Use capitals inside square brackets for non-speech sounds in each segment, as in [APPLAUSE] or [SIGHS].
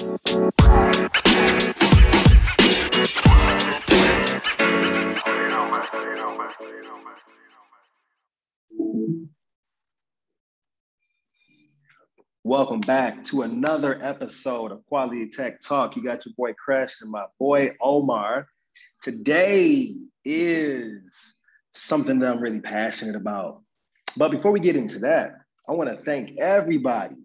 Welcome back to another episode of Quality Tech Talk. You got your boy Crash and my boy Omar. Today is something that I'm really passionate about. But before we get into that, I want to thank everybody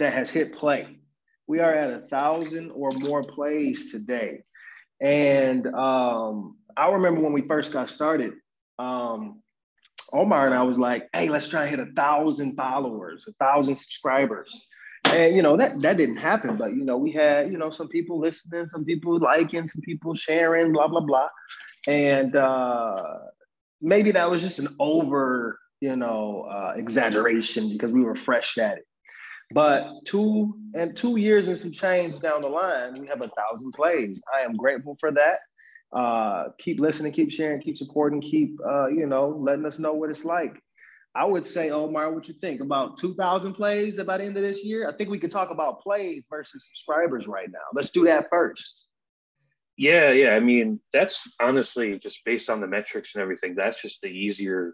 that has hit play. We are at a thousand or more plays today. And um, I remember when we first got started, um, Omar and I was like, hey, let's try and hit a thousand followers, a thousand subscribers. And you know, that that didn't happen, but you know, we had, you know, some people listening, some people liking, some people sharing, blah, blah, blah. And uh maybe that was just an over, you know, uh, exaggeration because we were fresh at it. But two and two years and some change down the line, we have a thousand plays. I am grateful for that uh, keep listening, keep sharing, keep supporting, keep uh, you know letting us know what it's like. I would say, Omar, what you think about 2,000 plays by the end of this year? I think we could talk about plays versus subscribers right now. Let's do that first. Yeah, yeah. I mean, that's honestly just based on the metrics and everything. That's just the easier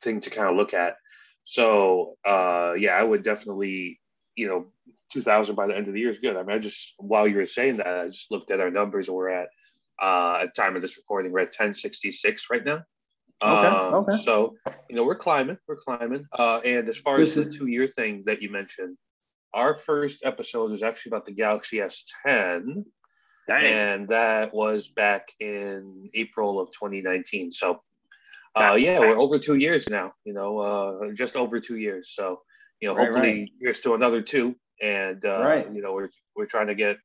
thing to kind of look at. So, uh, yeah, I would definitely, you know, 2,000 by the end of the year is good. I mean, I just while you were saying that, I just looked at our numbers. We're at uh, at time of this recording, we're at 1066 right now. Okay, um, okay. So, you know, we're climbing, we're climbing. Uh, and as far this as the two year thing that you mentioned, our first episode was actually about the Galaxy S10. Dang. And that was back in April of 2019. So, uh, yeah, we're over two years now, you know, uh, just over two years. So, you know, right, hopefully right. here's to another two. And, uh, right. you know, we're, we're trying to get,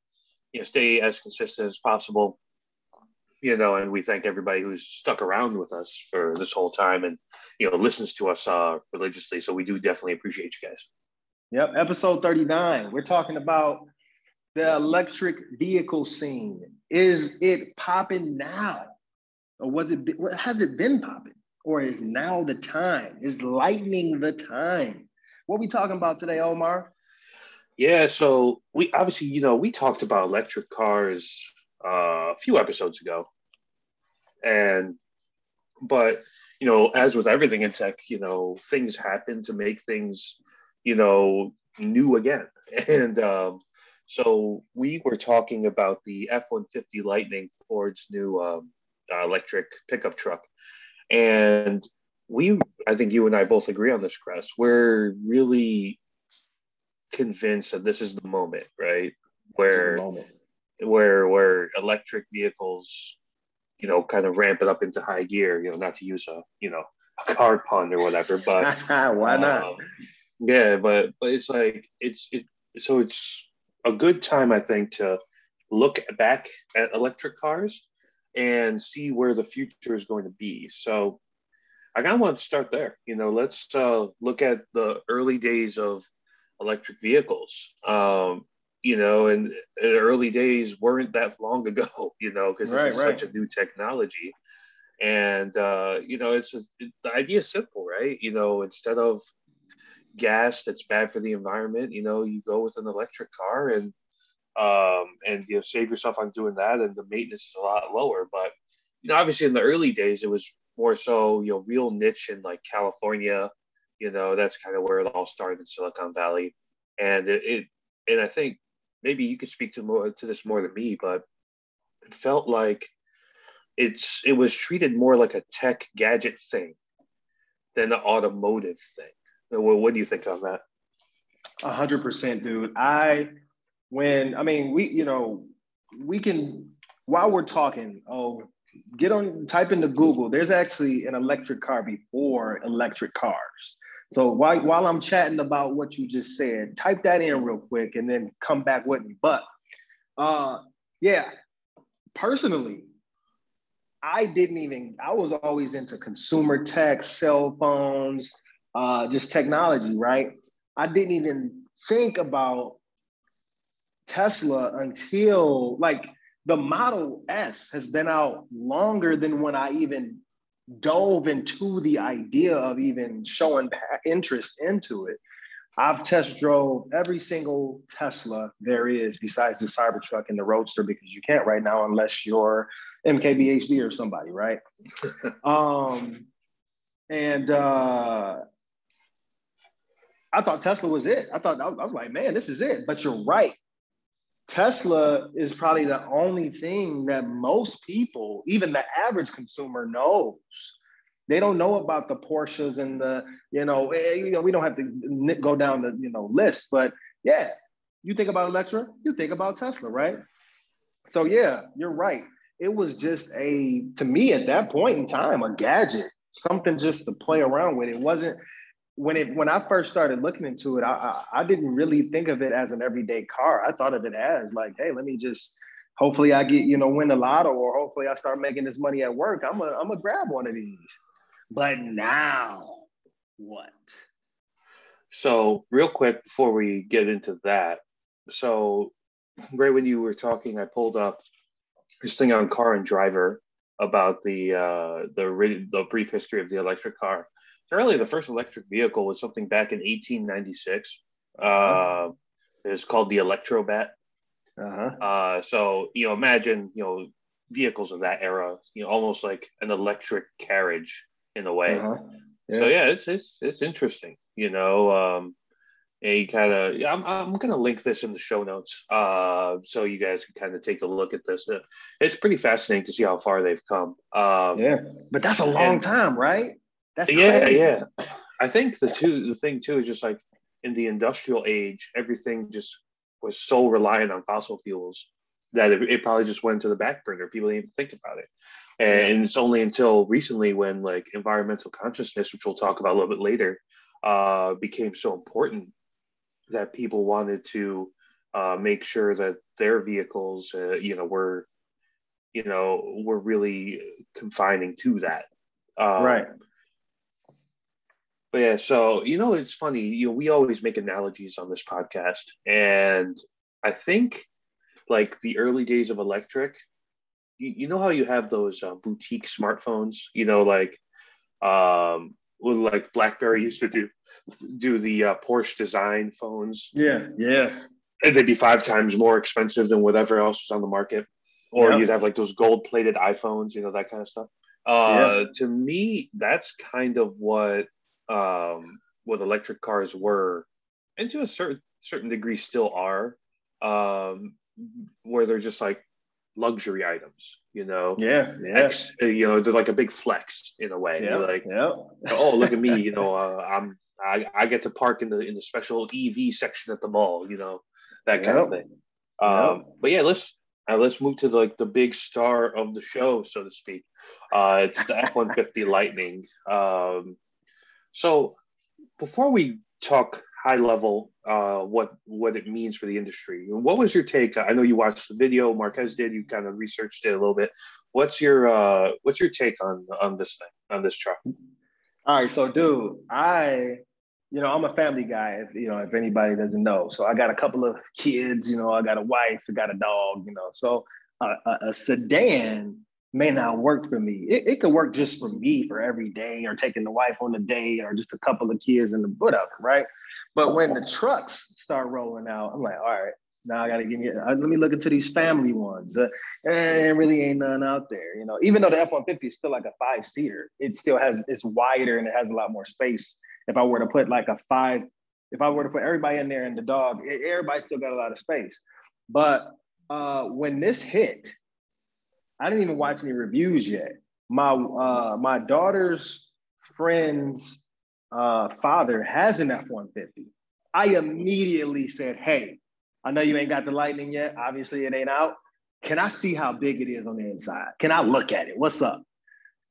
you know, stay as consistent as possible you know, and we thank everybody who's stuck around with us for this whole time and, you know, listens to us uh, religiously. So we do definitely appreciate you guys. Yep. Episode 39. We're talking about the electric vehicle scene. Is it popping now? Or was it, has it been popping? Or is now the time? Is lightning the time? What we talking about today, Omar? Yeah, so we obviously, you know, we talked about electric cars uh, a few episodes ago. And, but, you know, as with everything in tech, you know, things happen to make things, you know, new again. [LAUGHS] And um, so we were talking about the F 150 Lightning, Ford's new um, uh, electric pickup truck. And we, I think you and I both agree on this, Chris. We're really convinced that this is the moment, right? Where moment where where electric vehicles, you know, kind of ramp it up into high gear. You know, not to use a you know a car pun or whatever, but [LAUGHS] why not? Um, yeah, but but it's like it's it. So it's a good time, I think, to look back at electric cars and see where the future is going to be. So I kind of want to start there. You know, let's uh, look at the early days of electric vehicles. Um, you know, and the early days weren't that long ago, [LAUGHS] you know, because right, it's right. such a new technology. And, uh, you know, it's it, the idea is simple, right? You know, instead of gas that's bad for the environment, you know, you go with an electric car and, um, and, you know, save yourself on doing that. And the maintenance is a lot lower. But, you know, obviously in the early days, it was more so, you know, real niche in like California, you know, that's kind of where it all started in Silicon Valley. And it, it and I think maybe you could speak to more to this more than me, but it felt like it's it was treated more like a tech gadget thing than an automotive thing. What, what do you think on that? A hundred percent, dude. I when I mean we you know we can while we're talking. Oh, get on type into Google. There's actually an electric car before electric cars. So while, while I'm chatting about what you just said, type that in real quick and then come back with me. But uh, yeah, personally, I didn't even, I was always into consumer tech, cell phones, uh, just technology, right? I didn't even think about Tesla until like the Model S has been out longer than when I even dove into the idea of even showing interest into it. I've test drove every single Tesla there is besides the Cybertruck and the Roadster because you can't right now unless you're MKBHD or somebody, right? [LAUGHS] um, and uh, I thought Tesla was it. I thought I was, I was like, man, this is it. But you're right. Tesla is probably the only thing that most people, even the average consumer, knows. They don't know about the Porsches and the, you know, eh, you know, we don't have to go down the, you know, list, but yeah, you think about Electra, you think about Tesla, right? So yeah, you're right. It was just a, to me at that point in time, a gadget, something just to play around with. It wasn't when it when I first started looking into it, I, I, I didn't really think of it as an everyday car. I thought of it as like, hey, let me just hopefully I get you know win the lotto or hopefully I start making this money at work. I'm a I'm gonna grab one of these. But now, what? So real quick before we get into that, so right when you were talking, I pulled up this thing on Car and Driver about the uh, the the brief history of the electric car apparently the first electric vehicle was something back in 1896. Uh, it's called the Electrobat. Uh-huh. Uh, so you know, imagine you know vehicles of that era, you know, almost like an electric carriage in a way. Uh-huh. Yeah. So yeah, it's it's it's interesting. You know, um, and you kind of yeah, I'm I'm gonna link this in the show notes, uh, so you guys can kind of take a look at this. It's pretty fascinating to see how far they've come. Um, yeah, but that's a long and, time, right? That's yeah, crazy. yeah. I think the two the thing too is just like in the industrial age, everything just was so reliant on fossil fuels that it, it probably just went to the back burner. People didn't even think about it. And it's only until recently when like environmental consciousness, which we'll talk about a little bit later, uh, became so important that people wanted to uh, make sure that their vehicles, uh, you know, were, you know, were really confining to that. Um, right. Yeah, so you know, it's funny. You know, we always make analogies on this podcast, and I think like the early days of electric. You, you know how you have those uh, boutique smartphones. You know, like um, like BlackBerry used to do do the uh, Porsche design phones. Yeah, yeah. And they'd be five times more expensive than whatever else was on the market. Or yeah. you'd have like those gold plated iPhones, you know, that kind of stuff. Uh, yeah. To me, that's kind of what um, what electric cars were, and to a certain certain degree still are, um, where they're just like luxury items, you know. Yeah, yeah. you know, they're like a big flex in a way. Yeah, like, yeah. oh, look at me, [LAUGHS] you know, uh, I'm I, I get to park in the in the special EV section at the mall, you know, that kind of thing. Um. But yeah, let's uh, let's move to the, like the big star of the show, so to speak. Uh, it's the F one fifty Lightning. Um, so before we talk high level, uh, what what it means for the industry, what was your take? I know you watched the video. Marques did. You kind of researched it a little bit. What's your uh, what's your take on on this thing on this truck? All right, so dude, I you know, I'm a family guy, if you know, if anybody doesn't know. So I got a couple of kids, you know, I got a wife, I got a dog, you know. So a, a, sedan may not work for me. It, it could work just for me for every day or taking the wife on a date or just a couple of kids in the whatever, right? But when the trucks start rolling out, I'm like, all right, now I got to give me, uh, let me look into these family ones. Uh, and really ain't none out there, you know, even though the F-150 is still like a five seater, it still has, it's wider and it has a lot more space. If I were to put like a five, if I were to put everybody in there and the dog, everybody still got a lot of space. But uh, when this hit, I didn't even watch any reviews yet. My uh, my daughter's friend's uh, father has an F one fifty. I immediately said, "Hey, I know you ain't got the lightning yet. Obviously, it ain't out. Can I see how big it is on the inside? Can I look at it? What's up?"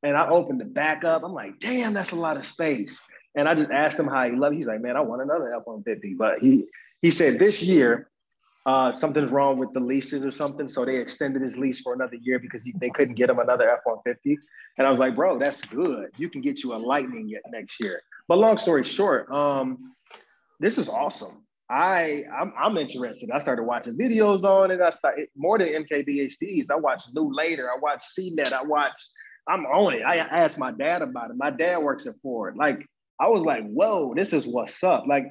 And I opened the back up. I'm like, "Damn, that's a lot of space." And I just asked him how he loved. It. He's like, "Man, I want another F one fifty. But he he said this year uh, something's wrong with the leases or something. So they extended his lease for another year because he, they couldn't get him another F 150. And I was like, bro, that's good. You can get you a Lightning next year. But long story short, um, this is awesome. I I'm, I'm, interested. I started watching videos on it. I started more than MKBHDs. I watched New Later. I watched CNET. I watched. I'm on it. I asked my dad about it. My dad works at Ford. Like I was like, whoa, this is what's up. Like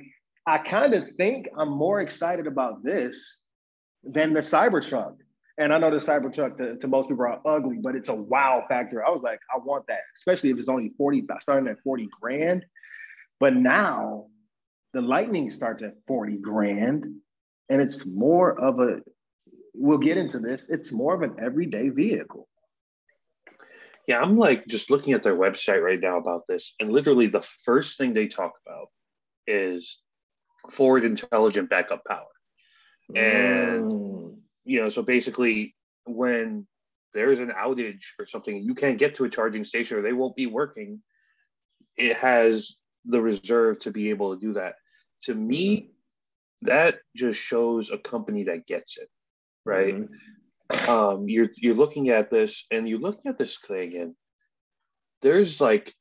I kind of think I'm more excited about this than the Cybertruck. And I know the Cybertruck to, to most people are ugly, but it's a wow factor. I was like, I want that, especially if it's only 40, starting at 40 grand. But now the Lightning starts at 40 grand. And it's more of a, we'll get into this, it's more of an everyday vehicle. Yeah, I'm like just looking at their website right now about this. And literally the first thing they talk about is Ford intelligent backup power. And mm you know, so basically when there's an outage or something, you can't get to a charging station or they won't be working, it has the reserve to be able to do that. To me, that just shows a company that gets it, right? Mm-hmm. Um, you're you're looking at this and you're looking at this thing and there's like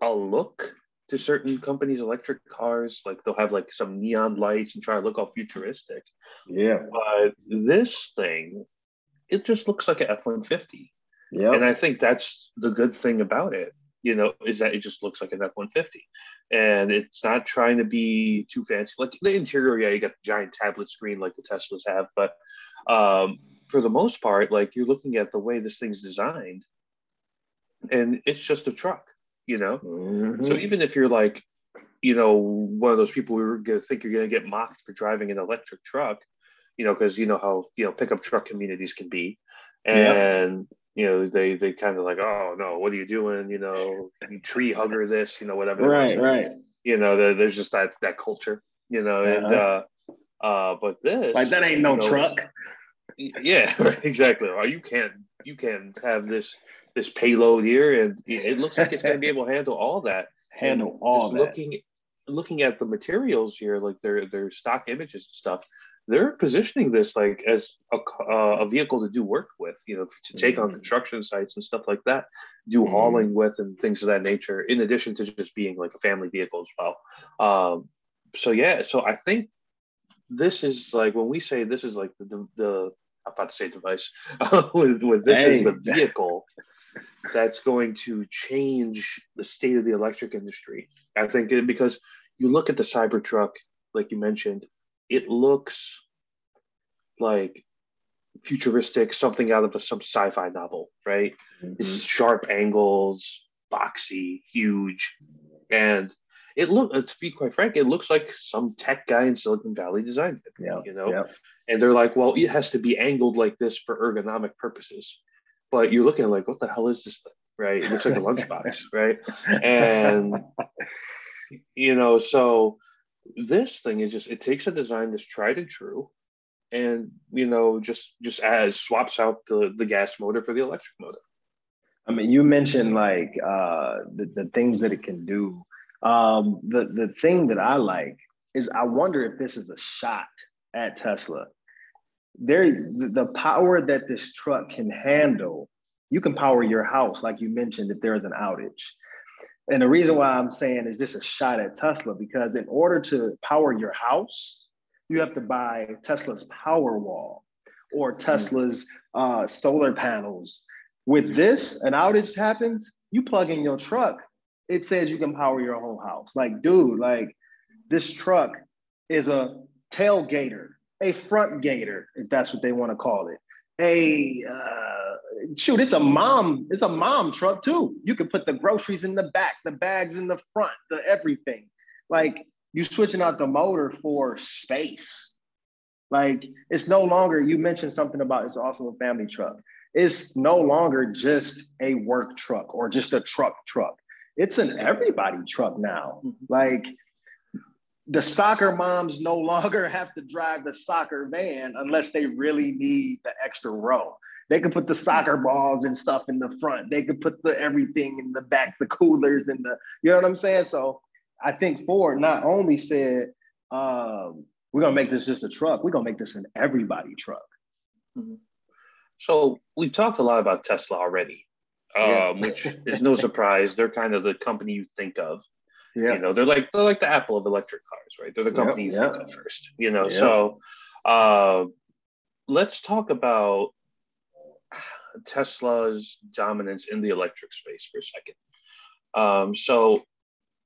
a look to certain companies' electric cars. Like they'll have like some neon lights and try to look all futuristic. Yeah. But this thing, it just looks like an F one fifty. Yeah. And I think that's the good thing about it. You know, is that it just looks like an F one fifty, and it's not trying to be too fancy. Like the interior, yeah, you got the giant tablet screen like the Teslas have, but um, for the most part, like you're looking at the way this thing's designed, and it's just a truck you know? Mm-hmm. So even if you're like, you know, one of those people who are to think you're going to get mocked for driving an electric truck, you know, because you know how, you know, pickup truck communities can be. And, yeah. you know, they, they kind of like, oh, no, what are you doing? You know, you tree hugger this, you know, whatever. Right, right. You know, there's just that, that culture, you know, uh-huh. and, uh, uh, but this, like, that ain't no know, truck. Yeah, [LAUGHS] exactly. Or you can't you can have this this payload here, and it looks like it's going to be [LAUGHS] able to handle all that. Handle and all that. Looking, looking at the materials here, like their their stock images and stuff, they're positioning this like as a, uh, a vehicle to do work with, you know, to take mm-hmm. on construction sites and stuff like that, do mm-hmm. hauling with and things of that nature, in addition to just being like a family vehicle as well. Um, so yeah, so I think this is like when we say this is like the the, the I'm about to say device [LAUGHS] with, with this hey. is the vehicle that's going to change the state of the electric industry. I think because you look at the Cybertruck, like you mentioned, it looks like futuristic, something out of a, some sci-fi novel, right? Mm-hmm. It's sharp angles, boxy, huge, and it look. Uh, to be quite frank, it looks like some tech guy in Silicon Valley designed it. Yeah, you know, yeah. and they're like, well, it has to be angled like this for ergonomic purposes but you're looking like, what the hell is this thing? Right? It looks like a lunchbox, [LAUGHS] right? And you know, so this thing is just it takes a design that's tried and true, and you know, just just as swaps out the the gas motor for the electric motor. I mean, you mentioned like uh, the the things that it can do. Um, the the thing that I like is I wonder if this is a shot at Tesla there the power that this truck can handle you can power your house like you mentioned if there's an outage. And the reason why i'm saying is this a shot at tesla because in order to power your house you have to buy tesla's Powerwall or tesla's uh, solar panels. With this an outage happens you plug in your truck it says you can power your whole house. Like dude like this truck is a tailgater a front gator, if that's what they want to call it. A uh, shoot, it's a mom, it's a mom truck too. You can put the groceries in the back, the bags in the front, the everything. Like you switching out the motor for space. Like it's no longer, you mentioned something about it's also a family truck. It's no longer just a work truck or just a truck truck. It's an everybody truck now. Mm-hmm. Like the soccer moms no longer [LAUGHS] have to drive the soccer van unless they really need the extra row. They can put the soccer balls and stuff in the front. They could put the everything in the back, the coolers and the, you know what I'm saying? So I think Ford not only said, um, we're gonna make this just a truck, we're gonna make this an everybody truck. Mm-hmm. So we've talked a lot about Tesla already, um, yeah. which is no [LAUGHS] surprise. They're kind of the company you think of. Yeah. You know, they're like they're like the Apple of electric cars, right? They're the company yep, you yep. think of first. You know, yep. so uh, let's talk about Tesla's dominance in the electric space for a second. Um, so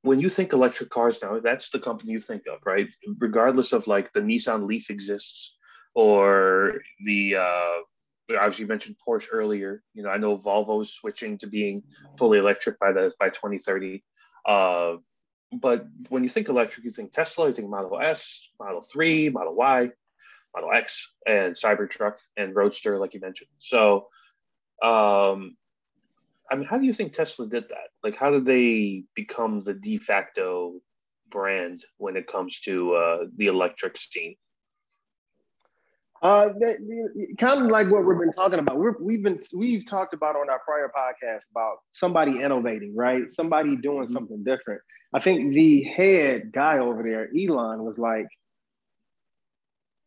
when you think electric cars now, that's the company you think of, right? Regardless of like the Nissan Leaf exists or the uh, obviously you mentioned Porsche earlier. You know, I know Volvo is switching to being fully electric by the by 2030. Uh, but when you think electric, you think Tesla, you think Model S, Model 3, Model Y, Model X, and Cybertruck and Roadster, like you mentioned. So, um, I mean, how do you think Tesla did that? Like, how did they become the de facto brand when it comes to uh, the electric scene? Uh, that, kind of like what we've been talking about. we have been we've talked about on our prior podcast about somebody innovating, right? Somebody doing mm-hmm. something different. I think the head guy over there, Elon, was like,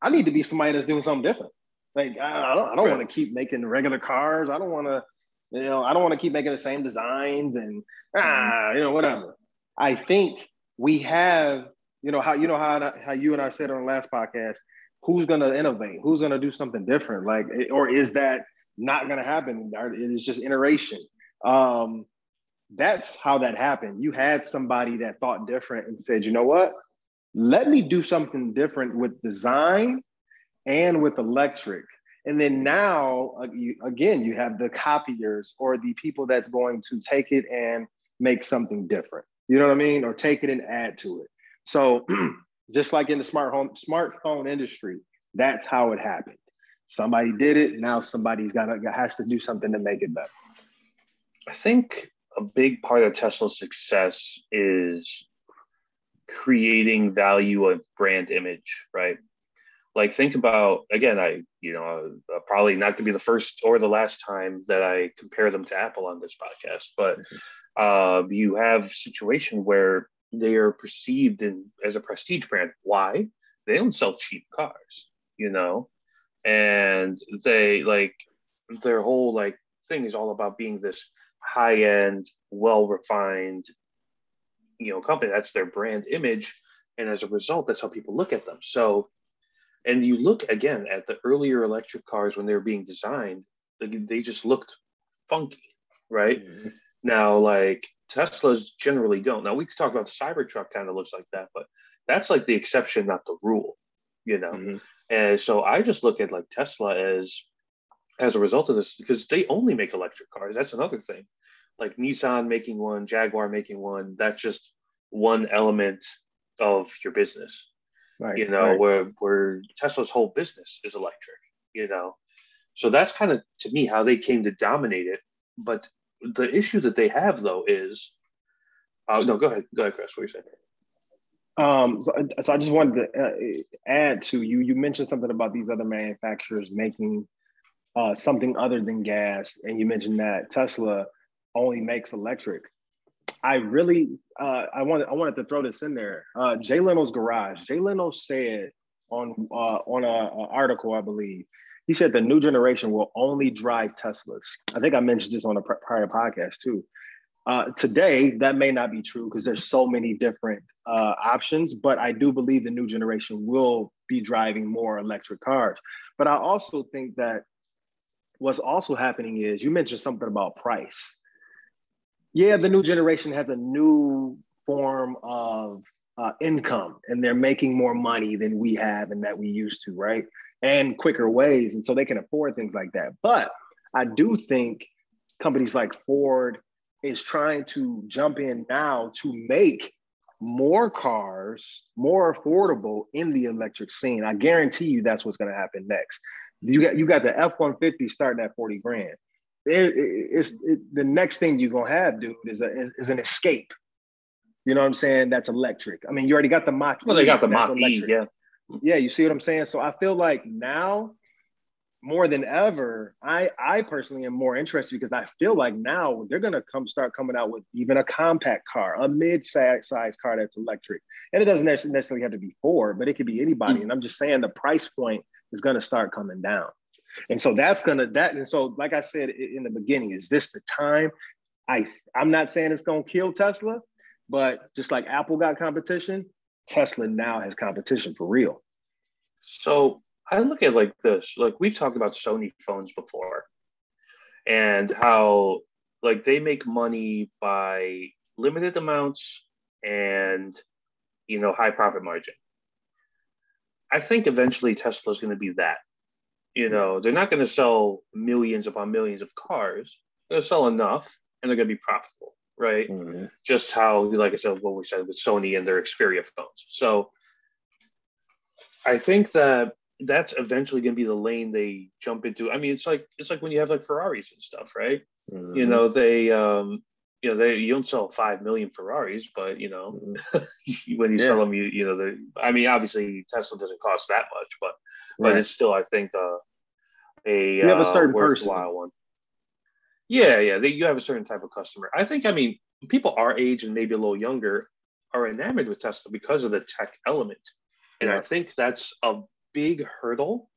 "I need to be somebody that's doing something different. Like I, I don't, I don't want to keep making regular cars. I don't want to, you know, I don't want to keep making the same designs and ah, you know, whatever. I think we have, you know, how you know how how you and I said on the last podcast." Who's going to innovate? Who's going to do something different? Like, or is that not going to happen? It is just iteration. Um, that's how that happened. You had somebody that thought different and said, you know what? Let me do something different with design and with electric. And then now, uh, again, you have the copiers or the people that's going to take it and make something different. You know what I mean? Or take it and add to it. So [CLEARS THROAT] just like in the smart home smartphone industry, that's how it happened. Somebody did it. Now somebody's got to has to do something to make it better. I think a big part of Tesla's success is creating value of brand image, right? Like think about again, I you know uh, probably not going to be the first or the last time that I compare them to Apple on this podcast, but uh, you have a situation where they are perceived in, as a prestige brand. Why? They don't sell cheap cars, you know, and they like their whole like thing is all about being this high end, well refined, you know, company. That's their brand image, and as a result, that's how people look at them. So, and you look again at the earlier electric cars when they were being designed, they just looked funky, right? Mm-hmm. Now, like Teslas generally don't. Now we could talk about the Cybertruck kind of looks like that, but that's like the exception, not the rule, you know. Mm-hmm. And so I just look at like Tesla as as a result of this because they only make electric cars. That's another thing. Like Nissan making one, Jaguar making one, that's just one element of your business. Right, you know, right. where where Tesla's whole business is electric, you know. So that's kind of to me how they came to dominate it. But the issue that they have though is, uh, no, go ahead, go ahead, Chris. What are you saying? Um, so, so I just wanted to uh, add to you. You mentioned something about these other manufacturers making uh, something other than gas, and you mentioned that Tesla only makes electric. I really, uh, I wanted, I wanted to throw this in there. Uh, Jay Leno's garage. Jay Leno said on uh, on an article, I believe, he said the new generation will only drive Teslas. I think I mentioned this on a prior podcast too. Uh, today, that may not be true because there's so many different uh, options, but I do believe the new generation will be driving more electric cars. But I also think that what's also happening is you mentioned something about price. Yeah, the new generation has a new form of uh, income and they're making more money than we have and that we used to, right? and quicker ways. And so they can afford things like that. But I do think companies like Ford is trying to jump in now to make more cars more affordable in the electric scene. I guarantee you that's what's going to happen next. You got you got the F one fifty starting at forty grand. It, it, it's it, the next thing you're gonna have, dude, is a is, is, an escape. You know what I'm saying? That's electric. I mean, you already got the Mach. Well, they got the Mach E, yeah. Yeah, you see what I'm saying? So I feel like now more than ever, I I personally am more interested because I feel like now they're gonna come start coming out with even a compact car, a mid-size car that's electric. And it doesn't necessarily have to be Ford, but it could be anybody. Mm-hmm. And I'm just saying the price point is gonna start coming down. And so that's gonna that and so like I said in the beginning, is this the time? I I'm not saying it's gonna kill Tesla, but just like Apple got competition, Tesla now has competition for real. So I look at like this, like we've talked about Sony phones before and how like they make money by limited amounts and you know high profit margin. I think eventually Tesla is going to be that. You know, they're not going to sell millions upon millions of cars. They're going to sell enough, and they're going to be profitable, right? Mm-hmm. Just how, like I said, what we said with Sony and their Xperia phones. So I think that that's eventually going to be the lane they jump into. I mean, it's like it's like when you have like Ferraris and stuff, right? Mm-hmm. You know, they um, you know they you don't sell five million Ferraris, but you know mm-hmm. [LAUGHS] when you yeah. sell them, you you know the I mean, obviously Tesla doesn't cost that much, but right. but it's still I think uh, a you have a uh, certain uh, worthwhile person. one. Yeah, yeah, they, you have a certain type of customer. I think I mean people our age and maybe a little younger are enamored with Tesla because of the tech element, and I think that's a big hurdle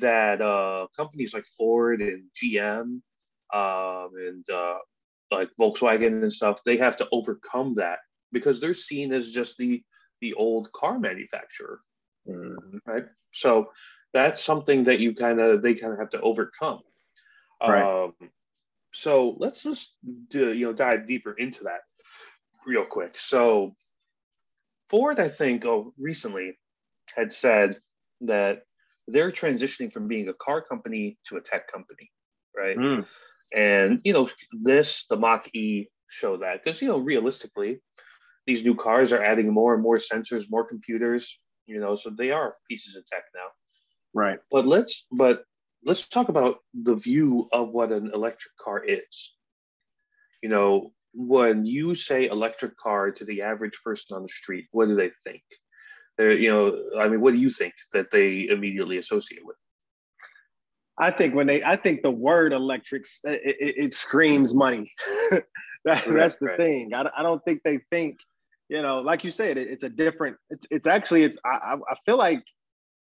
that uh, companies like Ford and GM um, and uh, like Volkswagen and stuff, they have to overcome that because they're seen as just the the old car manufacturer, mm-hmm. right? So that's something that you kind of they kind of have to overcome. Right. Um, so let's just do, you know dive deeper into that real quick. So Ford, I think, oh, recently had said that they're transitioning from being a car company to a tech company, right? Mm. And you know, this the Mach E show that because you know, realistically, these new cars are adding more and more sensors, more computers, you know, so they are pieces of tech now. Right. But let's but let's talk about the view of what an electric car is. You know, when you say electric car to the average person on the street, what do they think? They're, you know, I mean, what do you think that they immediately associate with? I think when they, I think the word electric, it, it, it screams money. [LAUGHS] that, right, that's the right. thing. I, I don't think they think, you know, like you said, it, it's a different. It's it's actually it's. I I feel like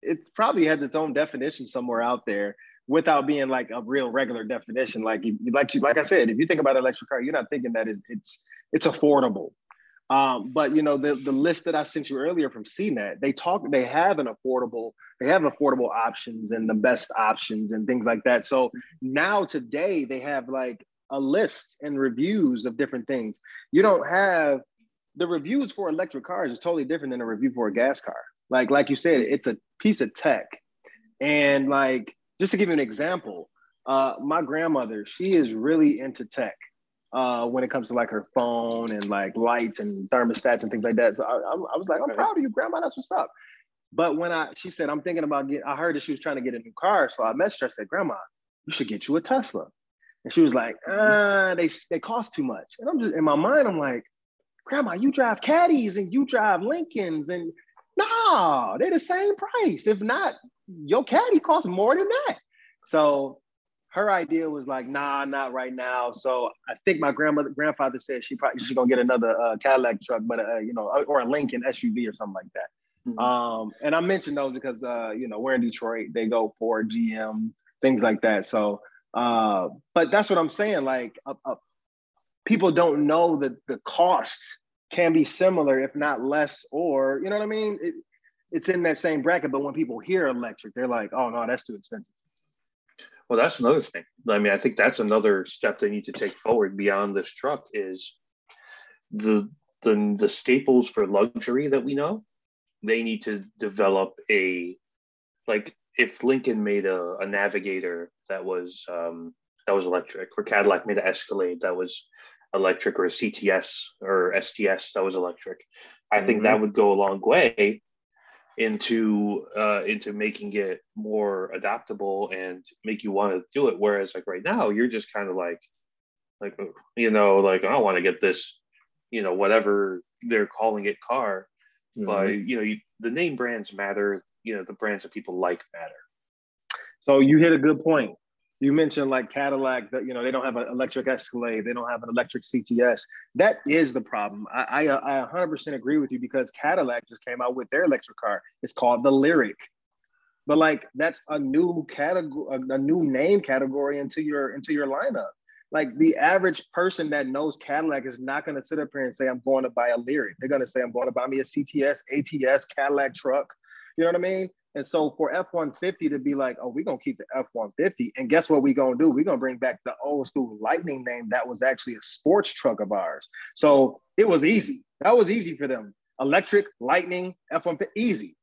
it probably has its own definition somewhere out there without being like a real regular definition. Like like you like I said, if you think about electric car, you're not thinking that it's it's it's affordable. Um, but you know, the, the list that I sent you earlier from CNET, they talk, they have an affordable, they have affordable options and the best options and things like that. So now today they have like a list and reviews of different things. You don't have the reviews for electric cars is totally different than a review for a gas car. Like, like you said, it's a piece of tech. And like, just to give you an example, uh, my grandmother, she is really into tech uh, when it comes to like her phone and like lights and thermostats and things like that. So I, I was like, I'm proud of you, grandma. That's what's up. But when I, she said, I'm thinking about getting, I heard that she was trying to get a new car. So I messaged her, I said, grandma, you should get you a Tesla. And she was like, uh, they, they cost too much. And I'm just, in my mind, I'm like, grandma, you drive caddies and you drive Lincolns and no, they're the same price. If not, your caddy costs more than that. So her idea was like, nah, not right now. So I think my grandmother, grandfather said she probably she's gonna get another uh, Cadillac truck, but uh, you know, or a Lincoln SUV or something like that. Mm-hmm. Um, and I mentioned those because uh, you know we're in Detroit. They go for GM things like that. So, uh, but that's what I'm saying. Like, uh, uh, people don't know that the costs can be similar, if not less, or you know what I mean. It, it's in that same bracket. But when people hear electric, they're like, "Oh no, that's too expensive." Well, that's another thing. I mean, I think that's another step they need to take forward beyond this truck is the the the staples for luxury that we know. They need to develop a like if Lincoln made a, a Navigator that was um, that was electric, or Cadillac made an Escalade that was electric, or a CTS or STS that was electric. I mm-hmm. think that would go a long way into uh, into making it more adaptable and make you want to do it. Whereas like right now, you're just kind of like like you know like I don't want to get this you know whatever they're calling it car, mm-hmm. but you know you, the name brands matter. You know the brands that people like matter. So you hit a good point you mentioned like Cadillac that you know they don't have an electric Escalade, they don't have an electric CTS. That is the problem. I, I, uh, I 100% agree with you because Cadillac just came out with their electric car. It's called the Lyriq, but like that's a new category, a, a new name category into your into your lineup. Like the average person that knows Cadillac is not going to sit up here and say I'm going to buy a Lyriq. They're going to say I'm going to buy me a CTS, ATS, Cadillac truck. You know what I mean? And so for F-150 to be like, oh, we're gonna keep the F-150, and guess what we're gonna do? We're gonna bring back the old school Lightning name that was actually a sports truck of ours. So it was easy. That was easy for them. Electric, Lightning, F one fifty, easy.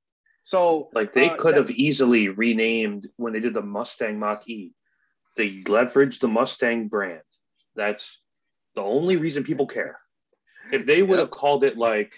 So like they uh, could that, have easily renamed when they did the Mustang Mach E. They leveraged the Mustang brand. That's the only reason people care. If they would have called it like,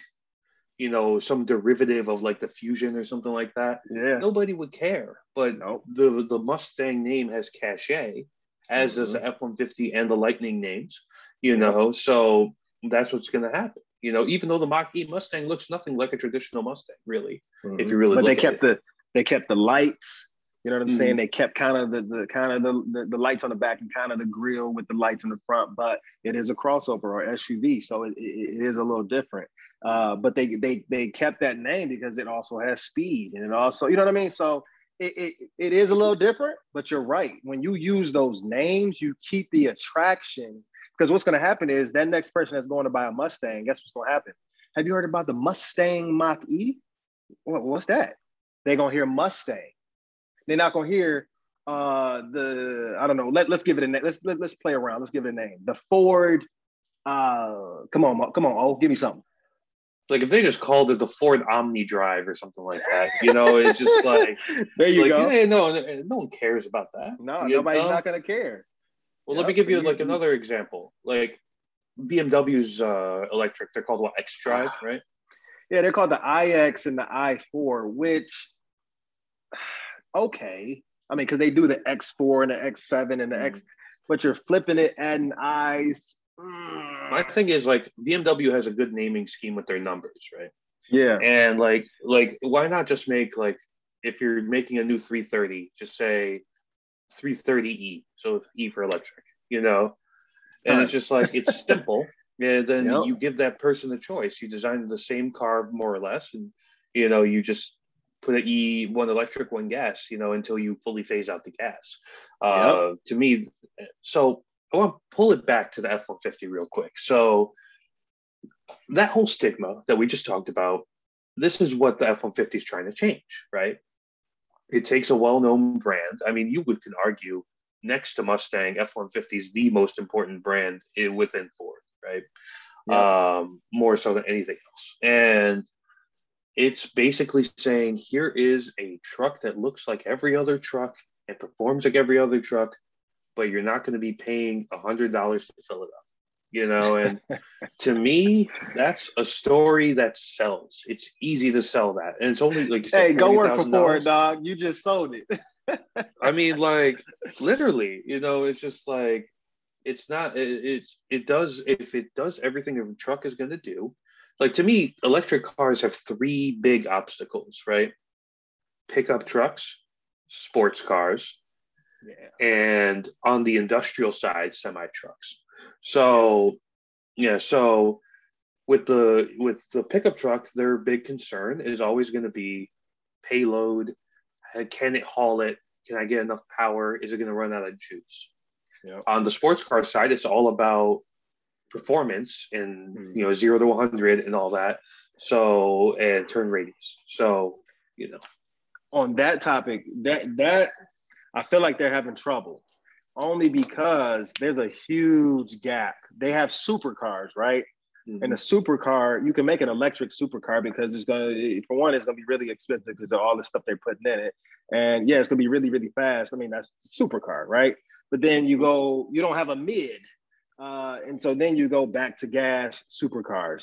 you know, some derivative of like the Fusion or something like that, yeah, nobody would care. But nope. the the Mustang name has cachet, as mm-hmm. does the F one fifty and the Lightning names. You know, so that's what's going to happen. You know, even though the Mach E Mustang looks nothing like a traditional Mustang, really, mm-hmm. if you really. But they kept the they kept the lights. You know what I'm mm-hmm. saying? They kept kind of the, the kind of the, the, the lights on the back and kind of the grill with the lights in the front, but it is a crossover or SUV, so it, it is a little different. Uh, but they they they kept that name because it also has speed and it also you know what I mean. So it, it, it is a little different, but you're right. When you use those names, you keep the attraction because what's going to happen is that next person that's going to buy a Mustang, guess what's going to happen? Have you heard about the Mustang Mach E? What, what's that? They're going to hear Mustang. They're not going to hear uh, the, I don't know, let, let's give it a name. Let's, let, us let us play around. Let's give it a name. The Ford, uh, come on, come on, oh, give me something. Like if they just called it the Ford Omni Drive or something like that, you know, it's just [LAUGHS] like there you like, go. Hey, no, no one cares about that. No, nobody's know? not gonna care. Well, yep, let me give so you like another example. Like BMW's uh, electric, they're called what X Drive, ah. right? Yeah, they're called the iX and the i4, which okay. I mean, because they do the X4 and the X7 and the X, mm. but you're flipping it, adding eyes. Mm. My thing is like BMW has a good naming scheme with their numbers, right? Yeah. And like, like, why not just make like if you're making a new 330, just say 330E, so E for electric, you know? And it's just like, it's [LAUGHS] simple. And then yep. you give that person a choice. You design the same car more or less, and you know, you just put an E, one electric, one gas, you know, until you fully phase out the gas. Uh, yep. To me, so I want to pull it back to the F 150 real quick. So, that whole stigma that we just talked about, this is what the F 150 is trying to change, right? It takes a well-known brand. I mean, you would can argue next to Mustang, F-150 is the most important brand within Ford, right? Yeah. Um, more so than anything else. And it's basically saying here is a truck that looks like every other truck and performs like every other truck, but you're not going to be paying a hundred dollars to fill it up you know? And [LAUGHS] to me that's a story that sells. It's easy to sell that. And it's only like hey go work for ford dog. You just sold it. I mean like [LAUGHS] literally you know it's just like it's not it, it's it does if it does everything a truck is going to do like to me electric cars have three big obstacles right pickup trucks sports cars yeah. and on the industrial side semi trucks so yeah, so with the with the pickup truck, their big concern is always going to be payload. Uh, can it haul it? Can I get enough power? Is it going to run out of juice? Yeah. On the sports car side, it's all about performance and mm-hmm. you know zero to 100 and all that. So and turn radius. So you know, on that topic, that that I feel like they're having trouble only because there's a huge gap. They have supercars, right? Mm-hmm. And a supercar, you can make an electric supercar because it's gonna, for one, it's gonna be really expensive because of all the stuff they're putting in it. And yeah, it's gonna be really, really fast. I mean, that's supercar, right? But then you go, you don't have a mid, uh, and so then you go back to gas supercars.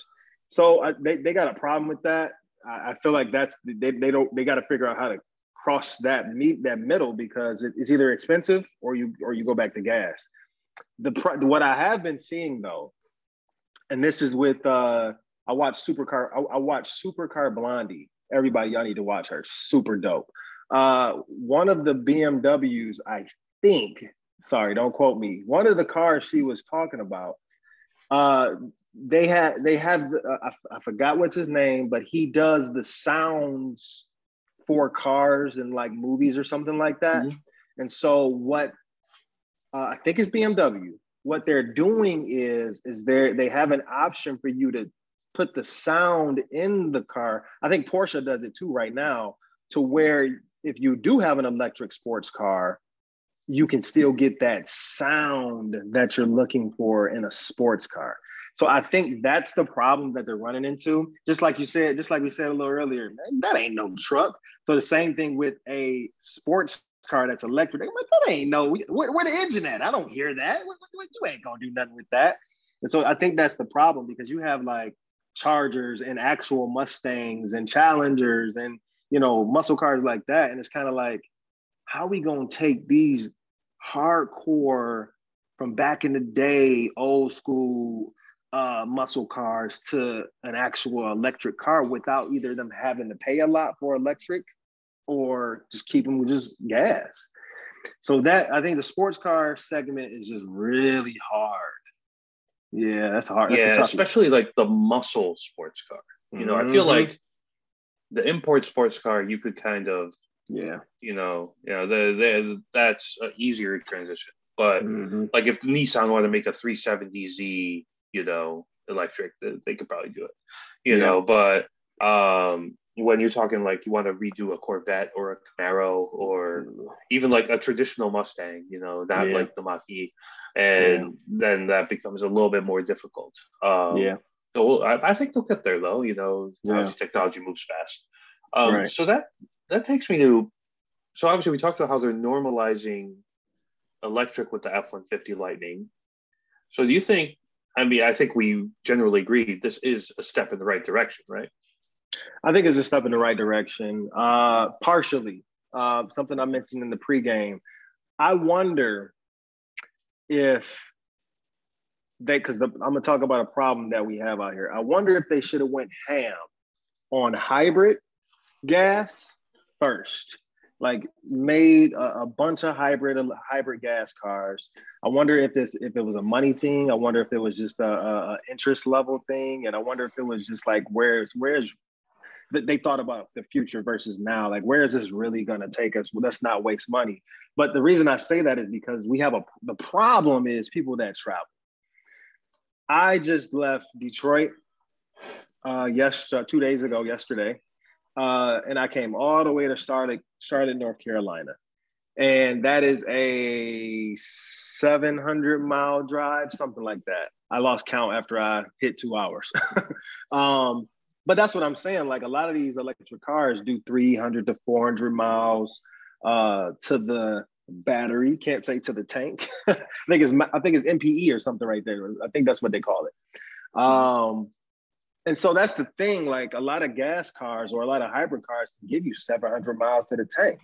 So uh, they, they got a problem with that. I, I feel like that's they, they don't they got to figure out how to cross that meet that middle because it's either expensive or you or you go back to gas. The what I have been seeing though, and this is with uh, I watch Supercar. I, I watch Supercar Blondie. Everybody, y'all need to watch her. Super dope. Uh, one of the BMWs, I think. Sorry, don't quote me. One of the cars she was talking about. Uh, they had they have uh, I, I forgot what's his name, but he does the sounds for cars and like movies or something like that. Mm-hmm. And so what uh, I think is BMW. What they're doing is is they they have an option for you to put the sound in the car. I think Porsche does it too right now, to where if you do have an electric sports car, you can still get that sound that you're looking for in a sports car. So I think that's the problem that they're running into. Just like you said, just like we said a little earlier, man, that ain't no truck. So the same thing with a sports car that's electric. Like, that ain't no, where, where the engine at? I don't hear that. You ain't gonna do nothing with that. And so I think that's the problem because you have like Chargers and actual Mustangs and Challengers and you know muscle cars like that, and it's kind of like, how we gonna take these hardcore from back in the day, old school uh, muscle cars to an actual electric car without either them having to pay a lot for electric or just keep them with just gas. So that I think the sports car segment is just really hard. Yeah, that's hard. That's yeah, especially like the muscle sports car. You know, mm-hmm. I feel mm-hmm. like the import sports car you could kind of yeah you know you know the, the that's an easier transition but mm-hmm. like if nissan wanted to make a 370z you know electric they could probably do it you yeah. know but um when you're talking like you want to redo a Corvette or a Camaro or even like a traditional Mustang, you know, not yeah. like the Mach-E, and yeah. then that becomes a little bit more difficult. Um, yeah. So I, I, think they'll get there though. You know, yeah. technology moves fast. Um, right. So that that takes me to. So obviously we talked about how they're normalizing electric with the F one fifty Lightning. So do you think? I mean, I think we generally agree this is a step in the right direction, right? I think it's a step in the right direction. Uh, partially, uh, something I mentioned in the pregame. I wonder if they, because I'm gonna talk about a problem that we have out here. I wonder if they should have went ham on hybrid gas first, like made a, a, bunch of hybrid hybrid gas cars. I wonder if this if it was a money thing. I wonder if it was just a, a interest level thing, and I wonder if it was just like where's where's that they thought about the future versus now. Like, where is this really going to take us? Well, let's not waste money. But the reason I say that is because we have a the problem is people that travel. I just left Detroit uh, yes uh, two days ago yesterday, uh, and I came all the way to Charlotte, Charlotte, North Carolina, and that is a 700 mile drive, something like that. I lost count after I hit two hours. [LAUGHS] um, but that's what I'm saying. Like a lot of these electric cars do 300 to 400 miles uh, to the battery. Can't say to the tank. [LAUGHS] I think it's I think it's MPE or something right there. I think that's what they call it. Um, and so that's the thing. Like a lot of gas cars or a lot of hybrid cars can give you 700 miles to the tank.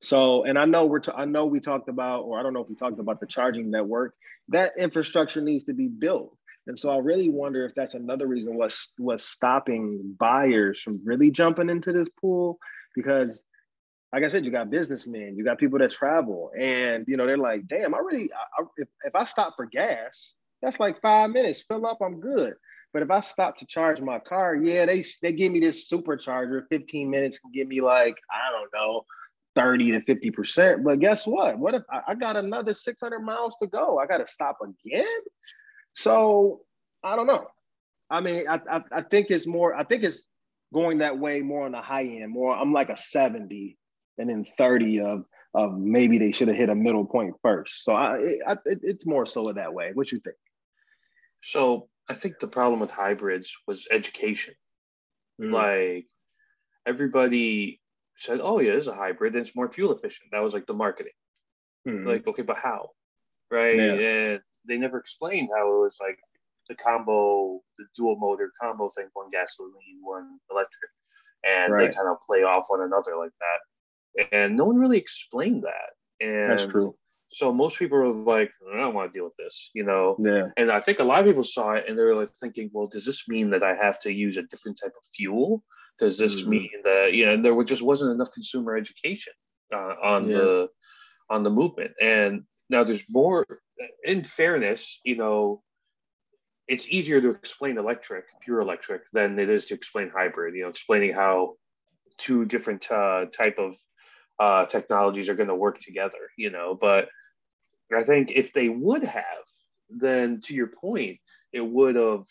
So, and I know we're, t- I know we talked about, or I don't know if we talked about the charging network. That infrastructure needs to be built. And so I really wonder if that's another reason what's what's stopping buyers from really jumping into this pool because like I said, you got businessmen, you got people that travel, and you know they're like, "Damn, I really, I, if, if I stop for gas, that's like five minutes. Fill up, I'm good. But if I stop to charge my car, yeah, they they give me this supercharger. 15 minutes can give me like I don't know, 30 to 50 percent. But guess what? What if I, I got another 600 miles to go? I got to stop again. So I don't know. I mean, I, I, I think it's more. I think it's going that way more on the high end. More, I'm like a 70, and then 30 of of maybe they should have hit a middle point first. So I, I it, it's more so that way. What you think? So I think the problem with hybrids was education. Mm. Like everybody said, "Oh yeah, it's a hybrid. It's more fuel efficient." That was like the marketing. Mm. Like, okay, but how? Right? Yeah. And they never explained how it was like the combo, the dual motor combo thing, one gasoline, one electric, and right. they kind of play off one another like that. And no one really explained that. And that's true. So most people were like, I don't want to deal with this, you know. Yeah. And I think a lot of people saw it and they were like thinking, well, does this mean that I have to use a different type of fuel? Does this mm-hmm. mean that you know and there just wasn't enough consumer education uh, on yeah. the on the movement? And now there's more in fairness, you know, it's easier to explain electric, pure electric, than it is to explain hybrid. You know, explaining how two different uh, type of uh, technologies are going to work together. You know, but I think if they would have, then to your point, it would have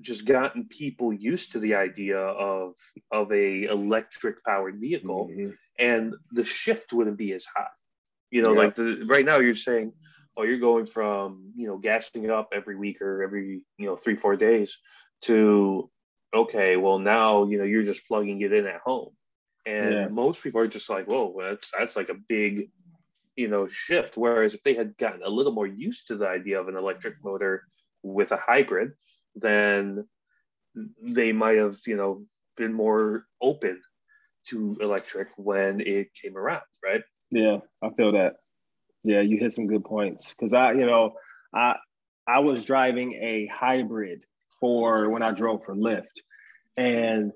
just gotten people used to the idea of of a electric powered vehicle, mm-hmm. and the shift wouldn't be as high. You know, yeah. like the right now you're saying oh, you're going from you know gassing it up every week or every you know three four days to okay, well now you know you're just plugging it in at home, and yeah. most people are just like, whoa, that's that's like a big you know shift. Whereas if they had gotten a little more used to the idea of an electric motor with a hybrid, then they might have you know been more open to electric when it came around, right? Yeah, I feel that. Yeah, you hit some good points because I, you know, I I was driving a hybrid for when I drove for Lyft, and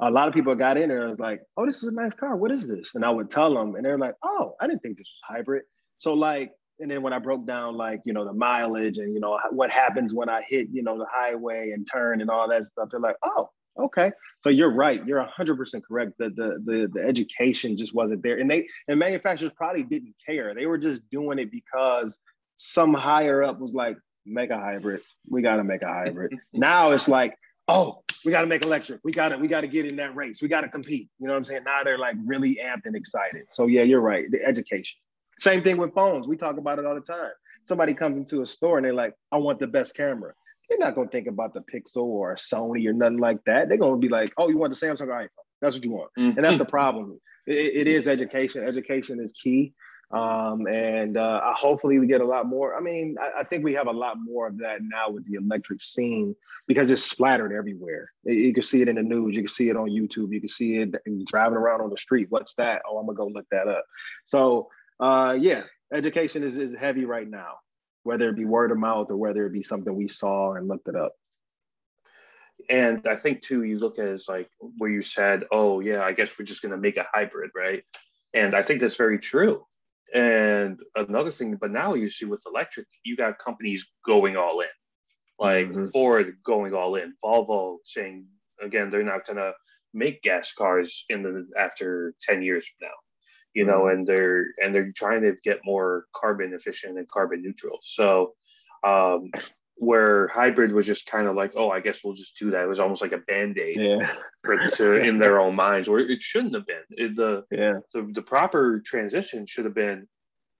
a lot of people got in there and was like, "Oh, this is a nice car. What is this?" And I would tell them, and they're like, "Oh, I didn't think this was hybrid." So like, and then when I broke down like you know the mileage and you know what happens when I hit you know the highway and turn and all that stuff, they're like, "Oh, okay." So you're right. You're hundred percent correct. The, the the the education just wasn't there, and they and manufacturers probably didn't care. They were just doing it because some higher up was like, "Make a hybrid. We got to make a hybrid." [LAUGHS] now it's like, "Oh, we got to make electric. We got to we got to get in that race. We got to compete." You know what I'm saying? Now they're like really amped and excited. So yeah, you're right. The education. Same thing with phones. We talk about it all the time. Somebody comes into a store and they're like, "I want the best camera." they're not going to think about the Pixel or Sony or nothing like that. They're going to be like, oh, you want the Samsung or iPhone? That's what you want. Mm-hmm. And that's the problem. It, it is education. Education is key. Um, and uh, hopefully we get a lot more. I mean, I, I, think we have a lot more of that now with the electric scene because it's splattered everywhere. You, can see it in the news. You can see it on YouTube. You can see it driving around on the street. What's that? Oh, I'm gonna go look that up. So uh, yeah, education is, is heavy right now whether it be word of mouth or whether it be something we saw and looked it up. And I think too, you look at it as like where you said, "Oh yeah, I guess we're just to make a hybrid, right?" And I think that's very true. And another thing, but now you see with electric, you got companies going all in, like mm-hmm. Ford going all in, Volvo saying again they're not going to make gas cars in the after ten years from now you know, mm-hmm. and they're and they're trying to get more carbon efficient and carbon neutral. So um, where hybrid was just kind of like, oh, I guess we'll just do that. It was almost like a band aid yeah. in their own minds, where it shouldn't have been. It, the yeah, the, the proper transition should have been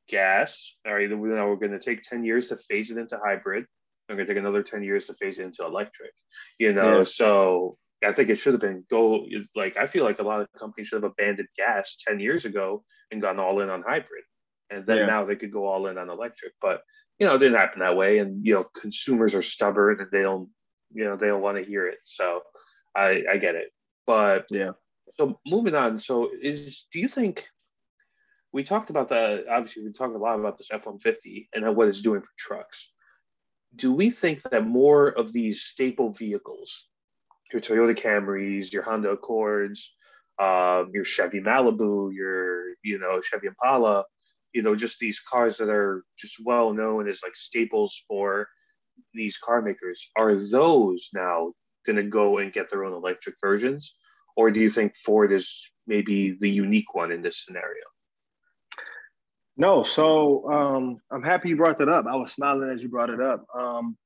gas. All right, then we're going to take ten years to phase it into hybrid. I'm going to take another ten years to phase it into electric. You know, yeah. so I think it should have been go like I feel like a lot of companies should have abandoned gas 10 years ago and gone all in on hybrid. And then yeah. now they could go all in on electric. But you know, it didn't happen that way. And you know, consumers are stubborn and they don't, you know, they don't want to hear it. So I I get it. But yeah. So moving on. So is do you think we talked about the obviously we talked a lot about this F-150 and what it's doing for trucks. Do we think that more of these staple vehicles your Toyota Camrys, your Honda Accords, um, your Chevy Malibu, your you know Chevy Impala, you know just these cars that are just well known as like staples for these car makers. Are those now going to go and get their own electric versions, or do you think Ford is maybe the unique one in this scenario? No, so um, I'm happy you brought that up. I was smiling as you brought it up. Um,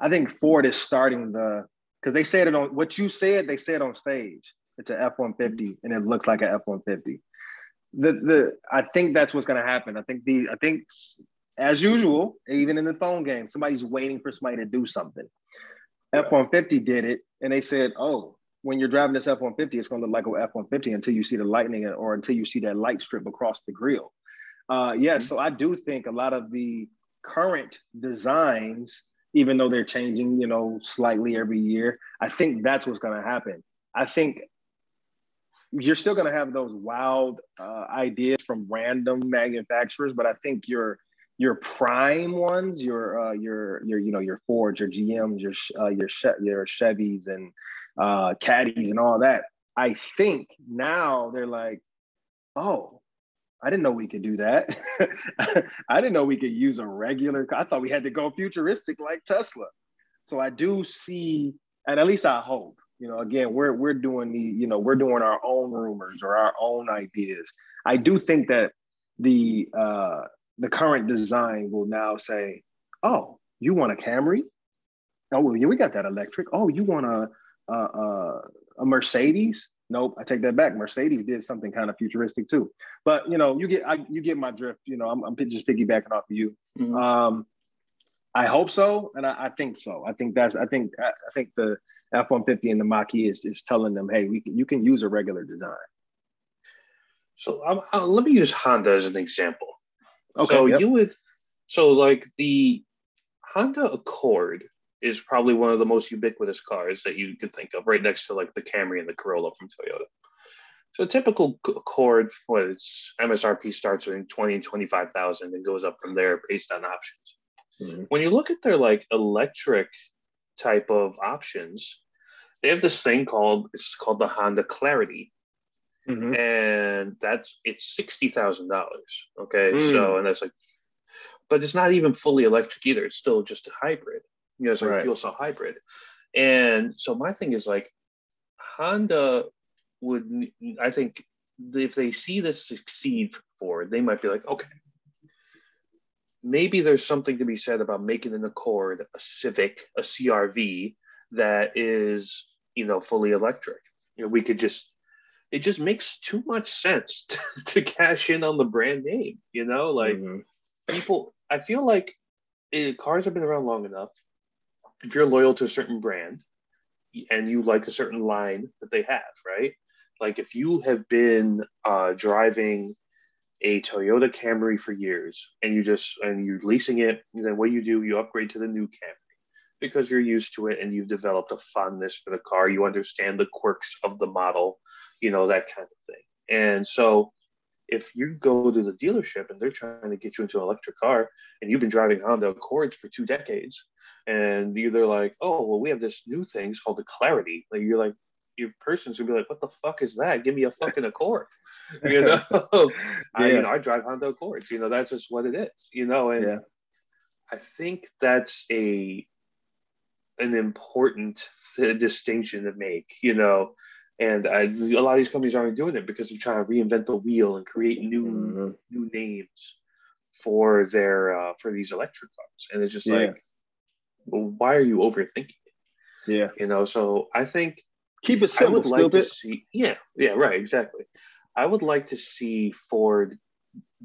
I think Ford is starting the because they said it on what you said. They said on stage. It's an F one fifty, and it looks like an F one fifty. The the I think that's what's going to happen. I think the I think as usual, even in the phone game, somebody's waiting for somebody to do something. F one fifty did it, and they said, "Oh, when you're driving this F one fifty, it's going to look like an F one fifty until you see the lightning or until you see that light strip across the grill." Uh, yeah, mm-hmm. so I do think a lot of the current designs even though they're changing, you know, slightly every year. I think that's what's going to happen. I think you're still going to have those wild uh, ideas from random manufacturers, but I think your your prime ones, your uh, your your you know your Fords, your GMs, your uh, your your Chevys and uh, Caddies and all that. I think now they're like, oh, I didn't know we could do that. [LAUGHS] I didn't know we could use a regular. I thought we had to go futuristic like Tesla. So I do see, and at least I hope, you know, again, we're we're doing the, you know, we're doing our own rumors or our own ideas. I do think that the uh the current design will now say, oh, you want a Camry? Oh, well, yeah, we got that electric. Oh, you want a a, a, a Mercedes? Nope, I take that back. Mercedes did something kind of futuristic too. But you know, you get I, you get my drift. You know, I'm, I'm just piggybacking off of you. Mm-hmm. Um, I hope so, and I, I, think so. I think that's I think I, I think the F one fifty and the Mach E is is telling them, hey, we can, you can use a regular design. So um, uh, let me use Honda as an example. Okay. So yep. you would, so like the Honda Accord is probably one of the most ubiquitous cars that you could think of, right next to like the Camry and the Corolla from Toyota. So a typical Accord was MSRP starts at 20 and 25,000 and goes up from there based on options. Mm-hmm. When you look at their like electric type of options, they have this thing called it's called the Honda Clarity. Mm-hmm. And that's it's sixty thousand dollars. Okay. Mm. So and that's like but it's not even fully electric either. It's still just a hybrid. You know, it's like right. a fuel cell hybrid. And so my thing is like Honda would I think if they see this succeed for they might be like, okay, maybe there's something to be said about making an Accord, a Civic, a CRV that is, you know, fully electric. You know, we could just it just makes too much sense to, [LAUGHS] to cash in on the brand name, you know, like mm-hmm. people I feel like it, cars have been around long enough. If you're loyal to a certain brand and you like a certain line that they have, right? Like if you have been uh, driving a Toyota Camry for years and you just and you're leasing it, then what you do, you upgrade to the new Camry because you're used to it and you've developed a fondness for the car. You understand the quirks of the model, you know, that kind of thing. And so if you go to the dealership and they're trying to get you into an electric car and you've been driving Honda Accords for two decades and you're like, oh, well, we have this new thing it's called the Clarity. Like you're like, your person's gonna be like, what the fuck is that? Give me a fucking Accord. [LAUGHS] you know, yeah. [LAUGHS] I, you know, I drive Honda Accords. You know, that's just what it is. You know, and yeah. I think that's a an important distinction to make. You know, and I, a lot of these companies aren't doing it because they're trying to reinvent the wheel and create new mm-hmm. new names for their uh, for these electric cars. And it's just yeah. like, well, why are you overthinking it? Yeah, you know. So I think keep it simple. I would like to see. Yeah, yeah, right, exactly. I would like to see Ford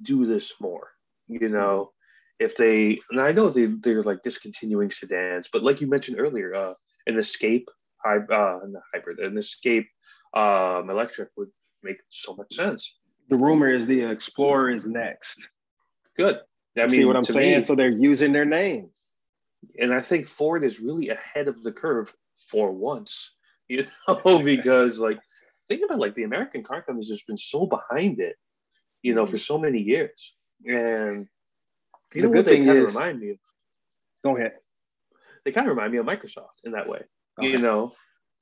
do this more. You know, if they, and I know they they're like discontinuing sedans, but like you mentioned earlier, uh, an Escape, hy- uh, the hybrid, an Escape, um, electric would make so much sense. The rumor is the Explorer is next. Good. I mean, see what I'm saying? Me, so they're using their names. And I think Ford is really ahead of the curve for once, [LAUGHS] you know, because like think about like the American car companies has just been so behind it, you know, for so many years. And you the know what they kind of remind me of? Go ahead. They kind of remind me of Microsoft in that way. Okay. You know,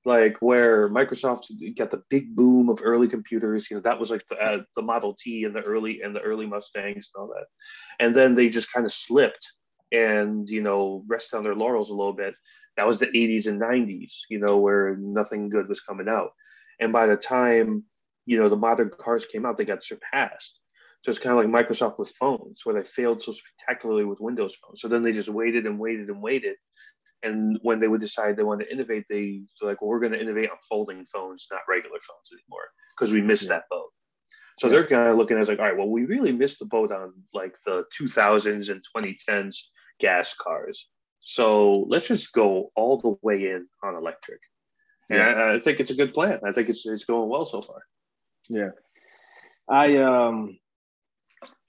like where Microsoft got the big boom of early computers. You know, that was like the, uh, the Model T and the early and the early Mustangs and all that. And then they just kind of slipped and you know rested on their laurels a little bit. That was the 80s and 90s. You know, where nothing good was coming out. And by the time you know the modern cars came out, they got surpassed. So it's kind of like Microsoft with phones, where they failed so spectacularly with Windows phones. So then they just waited and waited and waited. And when they would decide they wanted to innovate, they were like, well, we're going to innovate on folding phones, not regular phones anymore, because we missed yeah. that boat. So yeah. they're kind of looking at it like, all right, well, we really missed the boat on like the 2000s and 2010s gas cars. So let's just go all the way in on electric. And yeah. I, I, think it's a good plan. I think it's it's going well so far. Yeah, I um,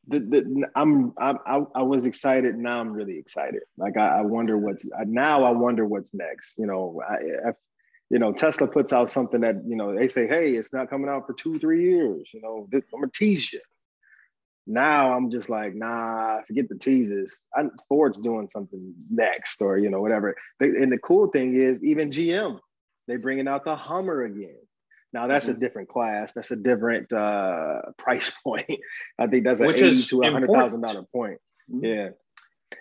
the, the I'm, I'm I, I was excited. Now I'm really excited. Like I, I wonder what's now. I wonder what's next. You know, I, you know Tesla puts out something that you know they say, hey, it's not coming out for two three years. You know, I'm gonna tease you. Now I'm just like, nah, forget the teases. I, Ford's doing something next, or you know, whatever. They, and the cool thing is, even GM they bringing out the Hummer again. Now that's mm-hmm. a different class. That's a different uh, [LAUGHS] price point. I think that's an Which eighty to a hundred thousand dollar point. Mm-hmm. Yeah,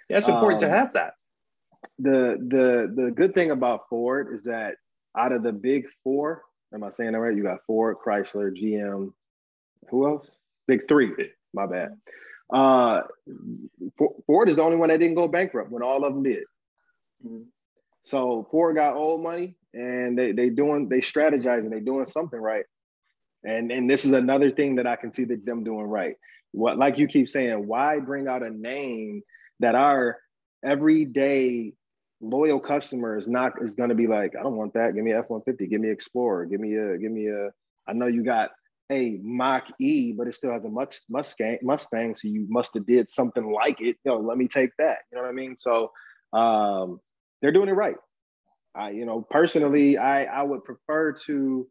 yeah, it's important um, to have that. The the the good thing about Ford is that out of the big four, am I saying that right? You got Ford, Chrysler, GM. Who else? Big three. My bad. Uh, Ford is the only one that didn't go bankrupt when all of them did. Mm-hmm. So Ford got old money, and they they doing they strategizing, they doing something right. And and this is another thing that I can see that them doing right. What like you keep saying, why bring out a name that our everyday loyal customer is not is going to be like, I don't want that. Give me F one fifty. Give me Explorer. Give me a. Give me a. I know you got a Mach E, but it still has a much Mustang. Mustang, so you must have did something like it. You know, let me take that. You know what I mean? So um, they're doing it right. I, you know, personally, I I would prefer to.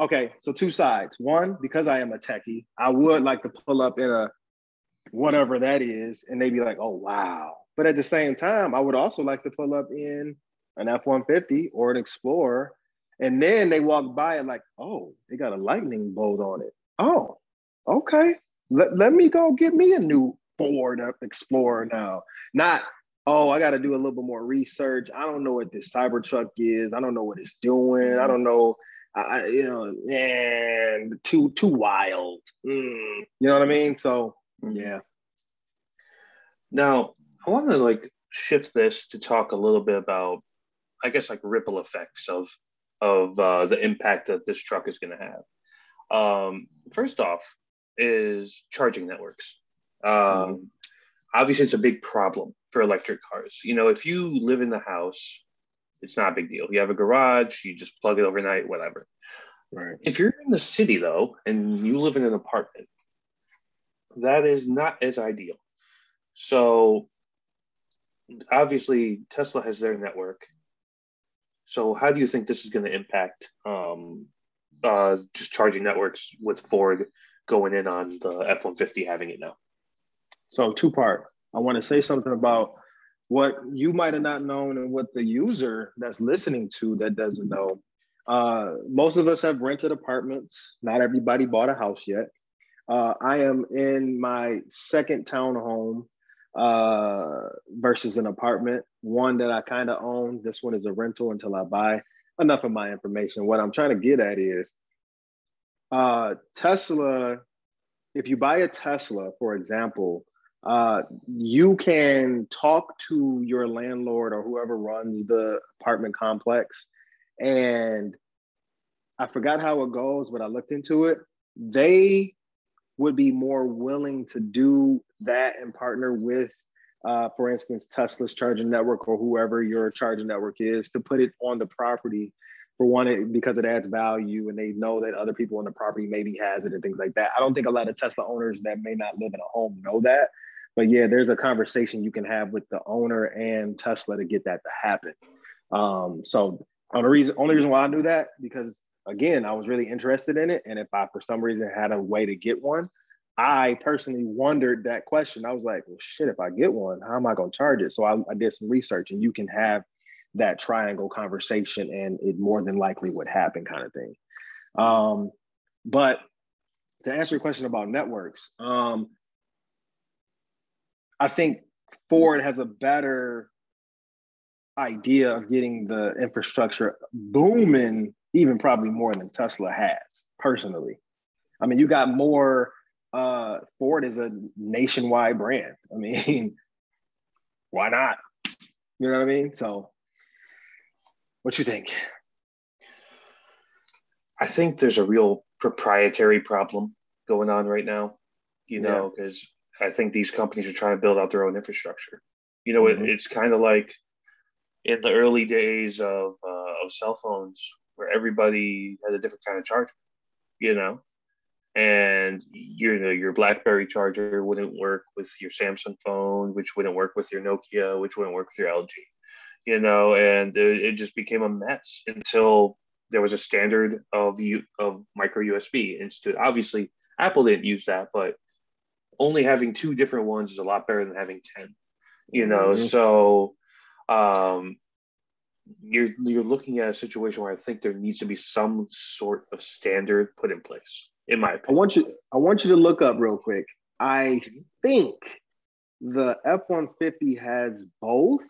Okay, so two sides. One, because I am a techie, I would like to pull up in a whatever that is, and they'd be like, "Oh wow." But at the same time, I would also like to pull up in an F one fifty or an Explorer, and then they walk by and like, "Oh, they got a lightning bolt on it." Oh, okay. Let, let me go get me a new Ford Explorer now. Not oh, I got to do a little bit more research. I don't know what this Cybertruck is. I don't know what it's doing. I don't know. I, you know, and too too wild. Mm, you know what I mean? So mm-hmm. yeah. Now I want to like shift this to talk a little bit about, I guess, like ripple effects of of uh, the impact that this truck is going to have. Um, first off, is charging networks. Um, mm-hmm. Obviously, it's a big problem for electric cars. You know, if you live in the house, it's not a big deal. You have a garage, you just plug it overnight, whatever. Right. If you're in the city though, and you live in an apartment, that is not as ideal. So obviously Tesla has their network. So how do you think this is going to impact um, uh, just charging networks with Ford going in on the F-150 having it now? So two part. I want to say something about what you might have not known and what the user that's listening to that doesn't know. Uh, most of us have rented apartments. Not everybody bought a house yet. Uh, I am in my second townhome uh, versus an apartment. One that I kind of own. This one is a rental until I buy. Enough of my information. What I'm trying to get at is uh, Tesla. If you buy a Tesla, for example, uh, you can talk to your landlord or whoever runs the apartment complex. And I forgot how it goes, but I looked into it. They would be more willing to do that and partner with, uh, for instance, Tesla's charging network or whoever your charging network is to put it on the property for one it, because it adds value and they know that other people on the property maybe has it and things like that. I don't think a lot of Tesla owners that may not live in a home know that. But yeah, there's a conversation you can have with the owner and Tesla to get that to happen. Um, so on the reason, only reason why I knew that because again, I was really interested in it, and if I for some reason had a way to get one, I personally wondered that question. I was like, well, shit, if I get one, how am I going to charge it? So I, I did some research, and you can have that triangle conversation, and it more than likely would happen, kind of thing. Um, but to answer your question about networks, um, I think Ford has a better idea of getting the infrastructure booming, even probably more than Tesla has personally. I mean, you got more. Uh, Ford is a nationwide brand. I mean, [LAUGHS] why not? You know what I mean? So, what you think? I think there's a real proprietary problem going on right now. You know, because I think these companies are trying to build out their own infrastructure. You know, mm-hmm. it, it's kind of like in the early days of, uh, of cell phones where everybody had a different kind of charger, you know, and your you know, your BlackBerry charger wouldn't work with your Samsung phone, which wouldn't work with your Nokia, which wouldn't work with your LG, you know, and it, it just became a mess until there was a standard of you of micro USB. And obviously, Apple didn't use that, but only having two different ones is a lot better than having 10 you know? Mm-hmm. so um you're you're looking at a situation where i think there needs to be some sort of standard put in place in my opinion i want you i want you to look up real quick. I think the f-150 has both.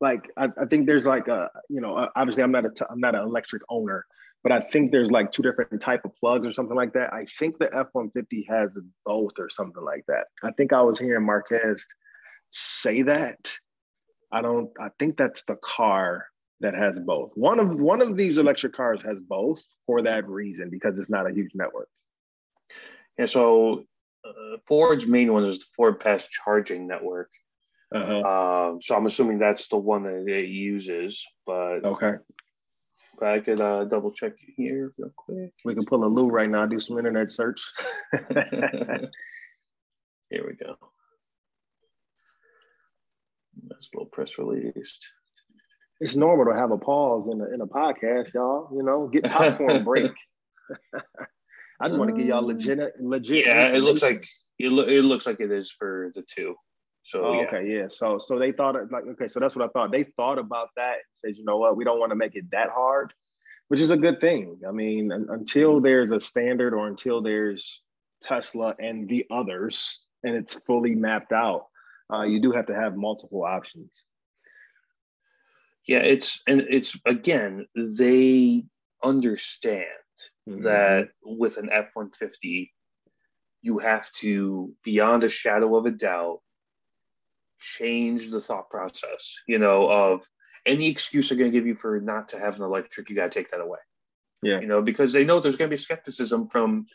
Like I, I think there's like a you know obviously i'm not a t- i'm not an electric owner but I think there's like two different type of plugs or something like that. I think the F-150 has both or something like that. I think I was hearing Marques say that. I don't, I think that's the car. that has both. One of one of these electric cars has both for that reason because it's not a huge network. And so uh, Ford's main one is the FordPass Charging Network. Uh-huh. Um, so I'm assuming that's the one that it uses, but okay. But I could uh, double check here real quick. We can pull a Lou right now, do some internet search. [LAUGHS] here we go. That's a little press release. It's normal to have a pause in a, in a podcast, y'all. You know, get popcorn [LAUGHS] break. [LAUGHS] I just want to give y'all legit, legit. Yeah, it looks like it, lo- it looks like it is for the two. So oh, yeah. okay, yeah. So so they thought like okay, so that's what I thought. They thought about that and said, you know what, we don't want to make it that hard, which is a good thing. I mean, until there's a standard or until there's Tesla and the others and it's fully mapped out, uh, you do have to have multiple options. Yeah, it's and it's again they understand mm-hmm. that with an F one fifty, you have to beyond a shadow of a doubt change the thought process, you know, of any excuse they're going to give you for not to have an electric, you got to take that away. Yeah. You know, because they know there's going to be skepticism from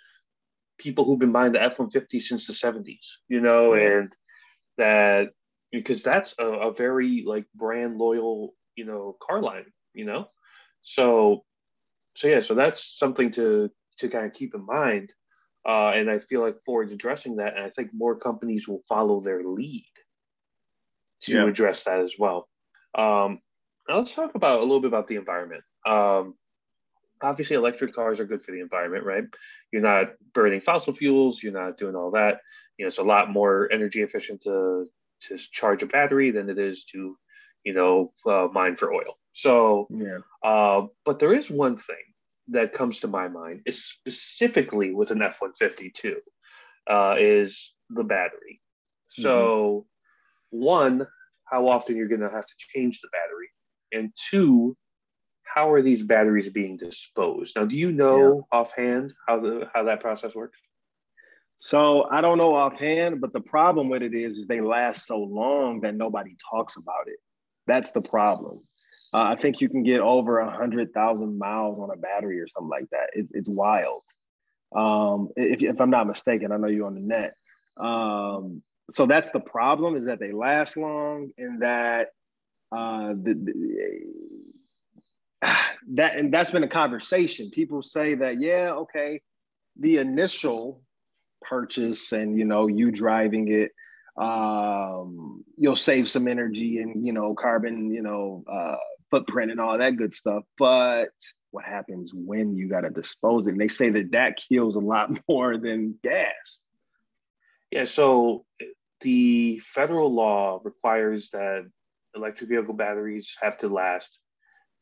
people who've been buying the F 150 since the 70s, you know, yeah. and that because that's a, a, very like brand loyal, you know, car line, you know. So, so yeah, so that's something to to kind of keep in mind. Uh, and I feel like Ford's addressing that, and I think more companies will follow their lead to yeah. address that as well. Um, now let's talk about a little bit about the environment. Um, obviously, electric cars are good for the environment, right? You're not burning fossil fuels. You're not doing all that. You know, it's a lot more energy efficient to to charge a battery than it is to, you know, uh, mine for oil. So, yeah. Uh, but there is one thing that comes to my mind, is specifically with an F one fifty two, uh, is the battery. So, mm-hmm. One, how often you're going to have to change the battery, and two, how are these batteries being disposed? Now, do you know yeah. offhand how the how that process works? So I don't know offhand, but the problem with it is, is they last so long that nobody talks about it. That's the problem. Uh, I think you can get over a hundred thousand miles on a battery or something like that. It, it's wild. Um, if, if I'm not mistaken, I know you're on the net. Um, so that's the problem is that they last long and that uh, the, the, [SIGHS] that and that's been a conversation. People say that yeah, okay, the initial purchase and you know you driving it, um, you'll save some energy and you know carbon, you know uh, footprint and all that good stuff. But what happens when you got to dispose it? And they say that that kills a lot [LAUGHS] more than gas. Yeah, so the federal law requires that electric vehicle batteries have to last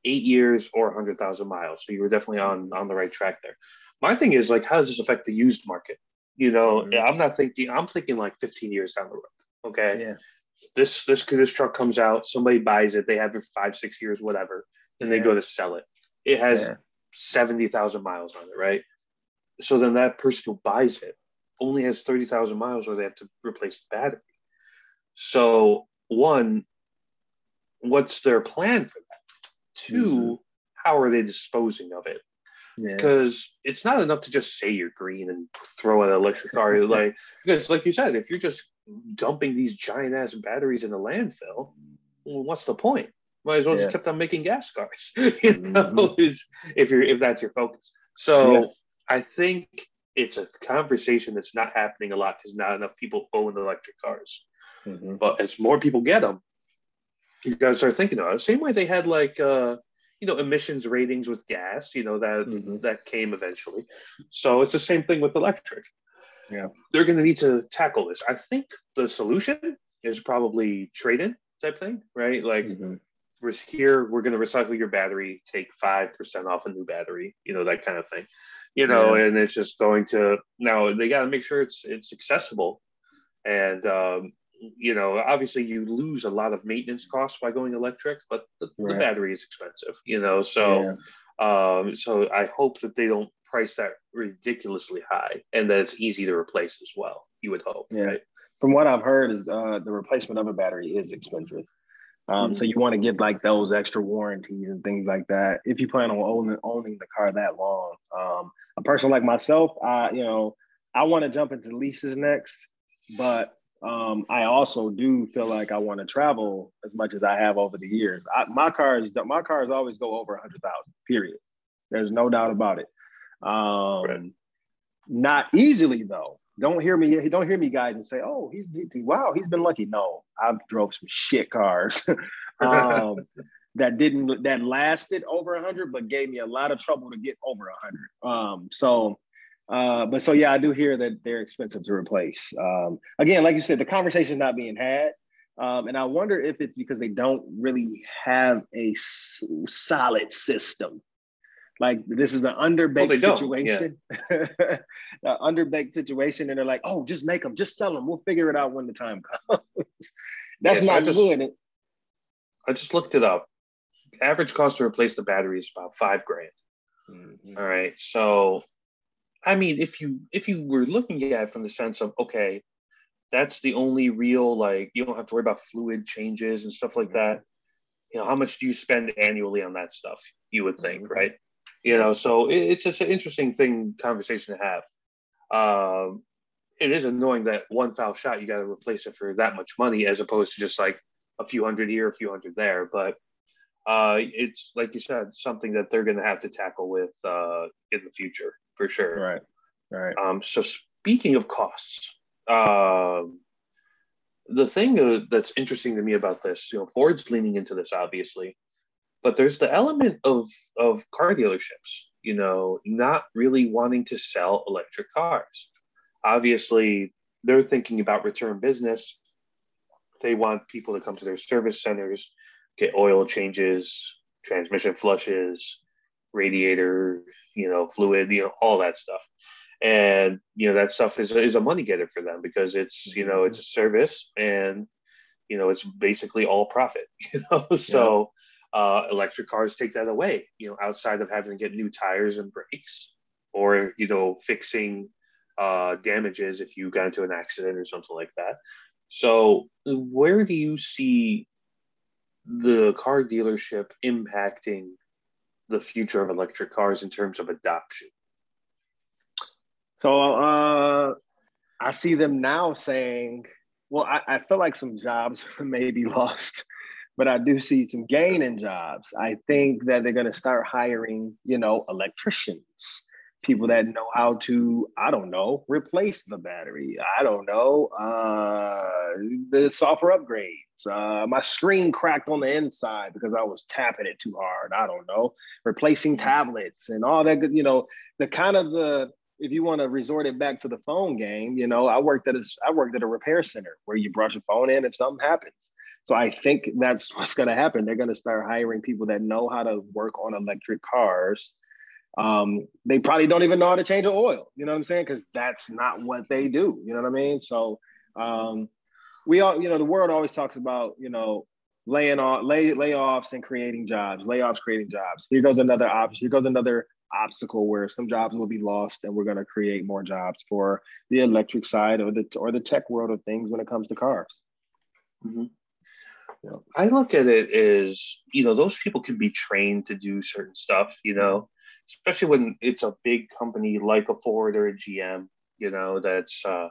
eight years or 100,000 miles. So you were definitely on, on the right track there. My thing is like, how does this affect the used market? You know, mm-hmm. I'm not thinking, I'm thinking like 15 years down the road. Okay. Yeah. This, this, this truck comes out, somebody buys it, they have it for five, six years, whatever. Then yeah. they go to sell it. It has yeah. 70,000 miles on it, right? So then that person who buys it only has 30,000 miles or they have to replace the battery. So, one, what's their plan for that? 2 mm-hmm. how are they disposing of it? Because yeah. it's not enough to just say you're green and throw an electric car. like [LAUGHS] because, like you said, if you're just dumping these giant ass batteries in the landfill, well, what's the point? Might as well yeah. just kept on making gas cars. [LAUGHS] you know, mm-hmm. if you're if that's your focus. So yeah. I think it's a conversation that's not happening a lot because not enough people own electric cars. Mm-hmm. But as more people get them, you guys start thinking about it. Same way they had like uh, you know emissions ratings with gas, you know that mm-hmm. that came eventually. So it's the same thing with electric. Yeah, they're going to need to tackle this. I think the solution is probably trade-in type thing, right? Like. Mm-hmm. We're here. We're going to recycle your battery. Take five percent off a new battery. You know that kind of thing you know, yeah. and it's just going to now they got to make sure it's it's accessible, and um, you know, obviously you lose a lot of maintenance costs by going electric, but the, right. the battery is expensive, you know, so yeah. um, so I hope that they don't price that ridiculously high and that it's easy to replace as well. You would hope, yeah. right? From what I've heard, is uh, the replacement of a battery is expensive. Um, mm-hmm. So you want to get like those extra warranties and things like that if you plan on owning, owning the car that long. Um, a person like myself, I you know I want to jump into leases next, but um, I also do feel like I want to travel as much as I have over the years. I, my cars, my cars always go over a hundred thousand. Period. There's no doubt about it. Um, right. Not easily though. Don't hear me. Don't hear me, guys, and say, "Oh, he's he, wow, he's been lucky." No, I've drove some shit cars [LAUGHS] [LAUGHS] um, that didn't that lasted over a hundred, but gave me a lot of trouble to get over a hundred. Um, so uh, but so yeah, I do hear that they're expensive to replace. Um, again, like you said, the conversation is not being had, um, and I wonder if it's because they don't really have a s- solid system. Like this is an underbaked well, situation, yeah. [LAUGHS] an underbaked situation, and they're like, "Oh, just make them, just sell them. We'll figure it out when the time comes." [LAUGHS] That's yeah, not so just, good. I just looked it up. Average cost to replace the battery is about five grand. Mm-hmm. All right, so I mean, if you if you were looking at it from the sense of okay, that's the only real like you don't have to worry about fluid changes and stuff like that. You know, how much do you spend annually on that stuff? You would think, mm-hmm. right? You know, so it, it's just an interesting thing conversation to have. Um, it is annoying that one foul shot you got to replace it for that much money as opposed to just like a few hundred here, a few hundred there. But uh, it's like you said, something that they're going to have to tackle with uh, in the future for sure. Right. Right. Um, so speaking of costs, uh, the thing that's interesting to me about this, you know, Ford's leaning into this obviously, but there's the element of of car dealerships, you know, not really wanting to sell electric cars. Obviously, they're thinking about return business. They want people to come to their service centers, get oil changes, transmission flushes, radiator you know, fluid, you know, all that stuff. And you know that stuff is is a money getter for them because it's you know it's mm-hmm. a service and you know it's basically all profit. [LAUGHS] You know, so uh, electric cars take that away. You know, outside of having to get new tires and brakes or you know fixing uh, damages if you got into an accident or something like that. So, where do you see the car dealership impacting the future of electric cars in terms of adoption? So uh, I see them now saying, well, I, I feel like some jobs [LAUGHS] may be lost, but I do see some gain in jobs. I think that they're going to start hiring, you know, electricians people that know how to i don't know replace the battery. I don't know uh, the software upgrades. Uh, my screen cracked on the inside because i was tapping it too hard. I don't know. Replacing tablets and all that good you know the kind of the if you want to resort it back to the phone game you know i worked at a i worked at a repair center where you brought your phone in if something happens so i think that's [LAUGHS] what's going to happen they're going to start hiring people that know how to work on electric cars um, they probably don't even know how to change an oil. You know what I'm saying? Because that's not what they do. You know what I mean? So um, we all, you know, the world always talks about, you know, laying off, lay, layoffs and creating jobs, layoffs creating jobs. Here goes another option. Here goes another obstacle where some jobs will be lost, and we're going to create more jobs for the electric side or the or the tech world of things when it comes to cars. Mm-hmm. Yeah. I look at it as you know those people can be trained to do certain stuff. You know, especially when it's a big company like a Ford or a GM, you know, that's uh,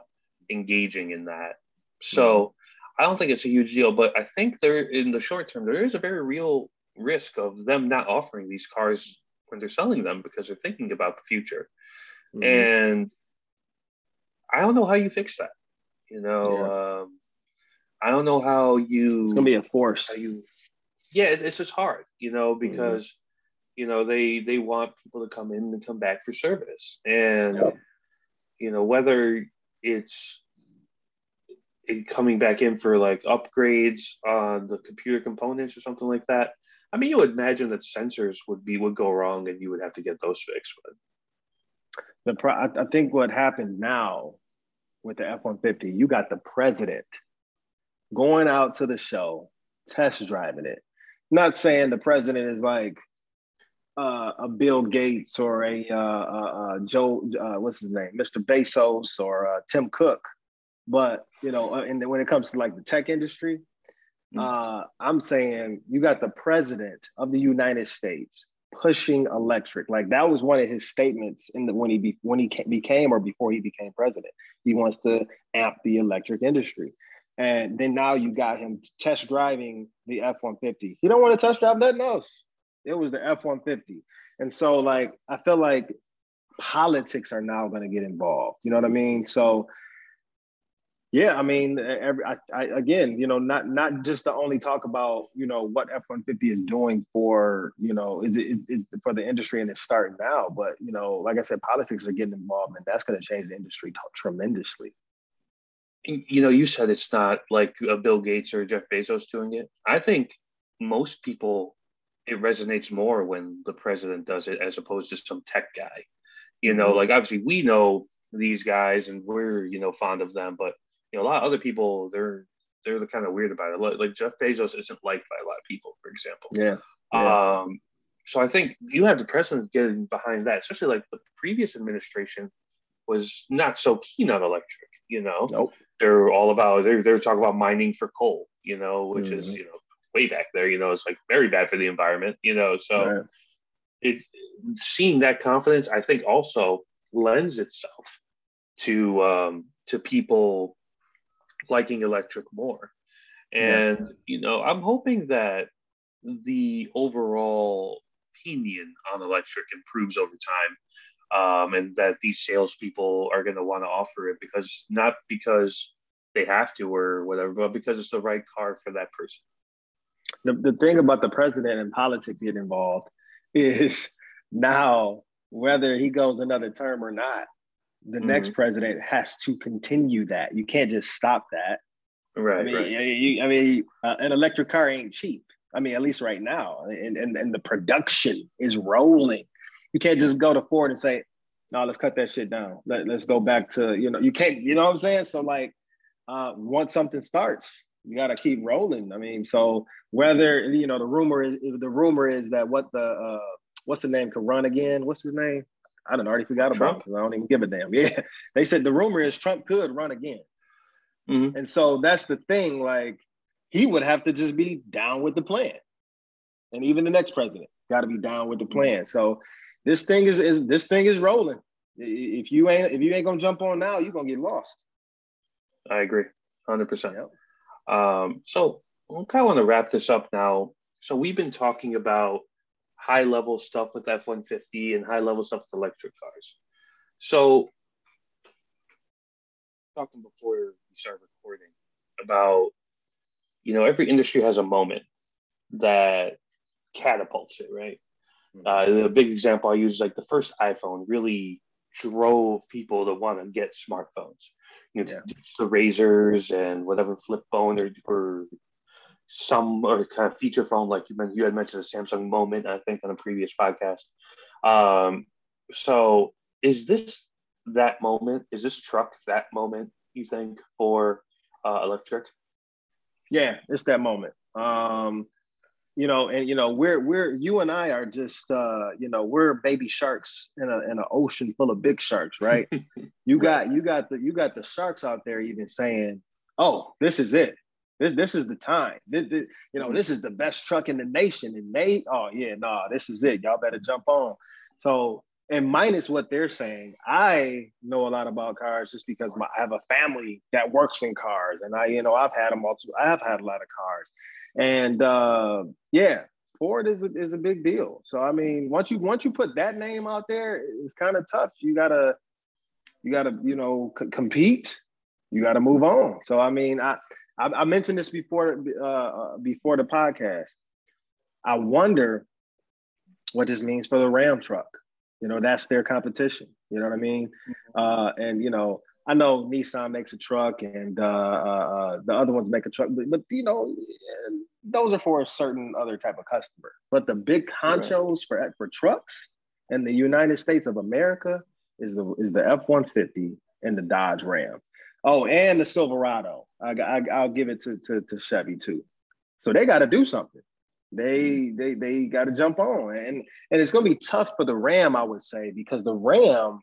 engaging in that. So. I don't think it's a huge deal, but I think there, in the short term, there is a very real risk of them not offering these cars when they're selling them because they're thinking about the future. Mm-hmm. And I don't know how you fix that. You know, yeah. um, I don't know how you. It's gonna be a force. You, yeah, it's just hard, you know, mm-hmm. because mm-hmm you know they they want people to come in and come back for service and yep. you know whether it's it coming back in for like upgrades on the computer components or something like that i mean you would imagine that sensors would be would go wrong and you would have to get those fixed but the pro- i think what happened now with the f-150 you got the president going out to the show test driving it not saying the president is like uh, a Bill Gates or a uh, uh, uh Joe, uh, what's his name, Mr. Bezos or uh, Tim Cook, but you know, and when it comes to like the tech industry, Mm-hmm. Uh, I'm saying you got the president of the United States pushing electric. Like that was one of his statements in the when he be, when he became or before he became president. He wants to amp the electric industry. And then now you got him test driving the F-150. He don't want to test drive nothing else. It was the F-150. And so like I feel like politics are now going to get involved. You know what I mean? So yeah, I mean, every I, I, again, you know, not not just to only talk about you know what F one fifty is doing for you know is it is for the industry and it's starting now, but you know, like I said, politics are getting involved, and that's going to change the industry t- tremendously. You know, you said it's not like Bill Gates or Jeff Bezos doing it. I think most people it resonates more when the president does it as opposed to some tech guy. You know, mm-hmm. like obviously we know these guys and we're you know fond of them, but you know, a lot of other people they're they're the kind of weird about it. Like Jeff Bezos isn't liked by a lot of people, for example. Yeah. yeah. Um, so I think you have the president getting behind that, especially like the previous administration was not so keen on electric. You know, nope. they're all about they're they're talking about mining for coal. You know, which mm-hmm. is you know way back there. You know, it's like very bad for the environment. You know, so right. it seeing that confidence, I think, also lends itself to um, to people liking electric more. And, yeah. you know, I'm hoping that the overall opinion on electric improves over time. Um, and that these salespeople are going to want to offer it because not because they have to or whatever, but because it's the right car for that person. The, the thing about the president and politics get involved is now whether he goes another term or not, the mm-hmm. next president has to continue that. You can't just stop that. Right. I mean, right. You, I mean, uh, an electric car ain't cheap. I mean, at least right now, and, and and the production is rolling. You can't just go to Ford and say, "No, let's cut that shit down. Let, let's go back to you know." You can't. You know what I'm saying? So like, uh, once something starts, you got to keep rolling. I mean, so whether you know the rumor is the rumor is that what the uh, what's the name could run again? What's his name? I don't already forgot Trump. about him. I don't even give a damn. [LAUGHS] Yeah. They said the rumor is Trump could run again. Mm-hmm. And so that's the thing. Like he would have to just be down with the plan. And even the next president got to be down with the plan. So this thing is, is this thing is rolling. If you ain't if you ain't gonna jump on now, you're gonna get lost. I agree, hundred yep. percent. Um, so I kind of want to wrap this up now. So we've been talking about high level stuff with F 150 and high level stuff with electric cars. So, talking before we start recording about, you know, every industry has a moment that catapults it, right? Uh, the big example I use is like the first iPhone really drove people to want to get smartphones. You know, yeah. the Razrs and whatever flip phone or, or some or kind of feature phone, like you, you had mentioned a Samsung Moment, I think, on a previous podcast. Um, so, is this that moment? Is this truck that moment? You think for uh, electric? Yeah, it's that moment. Um, you know, and you know, we're we're you and I are just uh, you know, we're baby sharks in a in an ocean full of big sharks, right? [LAUGHS] you got you got the you got the sharks out there even saying, "Oh, this is it. This this is the time. This, this, you know, this is the best truck in the nation. And they, oh yeah, nah, this is it. Y'all better jump on. So, and minus what they're saying, I know a lot about cars just because my, I have a family that works in cars, and I, you know, I've had them all. I've had a lot of cars, and uh, yeah, Ford is a, is a big deal. So I mean, once you once you put that name out there, it's kind of tough. You gotta you gotta you know c- compete. You gotta move on. So I mean, I I, I mentioned this before uh, uh, before the podcast. I wonder what this means for the Ram truck. You know, that's their competition. You know what I mean? Mm-hmm. Uh, and you know, I know Nissan makes a truck, and uh, uh, the other ones make a truck, but, but, you know, those are for a certain other type of customer. But the big honchos right. for for trucks in the United States of America is the is the F one fifty and the Dodge Ram. Oh, and the Silverado. I, I, will give it to, to, to Chevy too. So they got to do something. They they they got to jump on, and and it's gonna be tough for the Ram, I would say, because the Ram,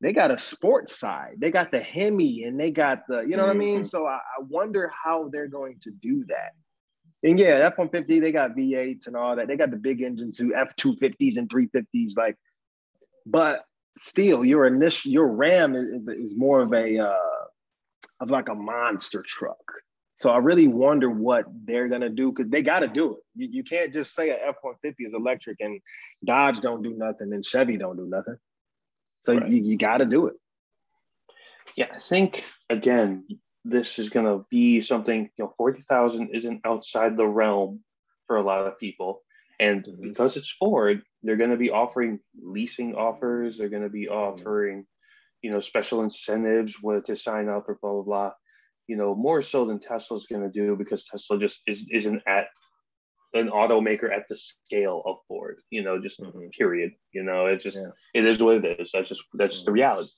they got a sports side. They got the Hemi and they got the, you know what. I mean? Mm-hmm. So I, I, wonder how they're going to do that. And yeah, F 150, they got V8s and all that. They got the big engines too, F 250s and 350s. Like, but still, your initial, your Ram is, is more of a, uh, of like a monster truck. So I really wonder what they're gonna do because they got to do it. You, you can't just say an F one fifty is electric and Dodge don't do nothing and Chevy don't do nothing. So right. you, you got to do it. Yeah, I think again, this is gonna be something. You know, forty thousand isn't outside the realm for a lot of people, and mm-hmm. because it's Ford, they're gonna be offering leasing offers. They're gonna be mm-hmm. offering, you know, special incentives with to sign up or blah blah blah you know, more so than Tesla's going to do because Tesla just is, isn't at an automaker at the scale of Ford, you know, just mm-hmm. period. You know, it just, yeah. it is what it is. That's just, that's just the reality.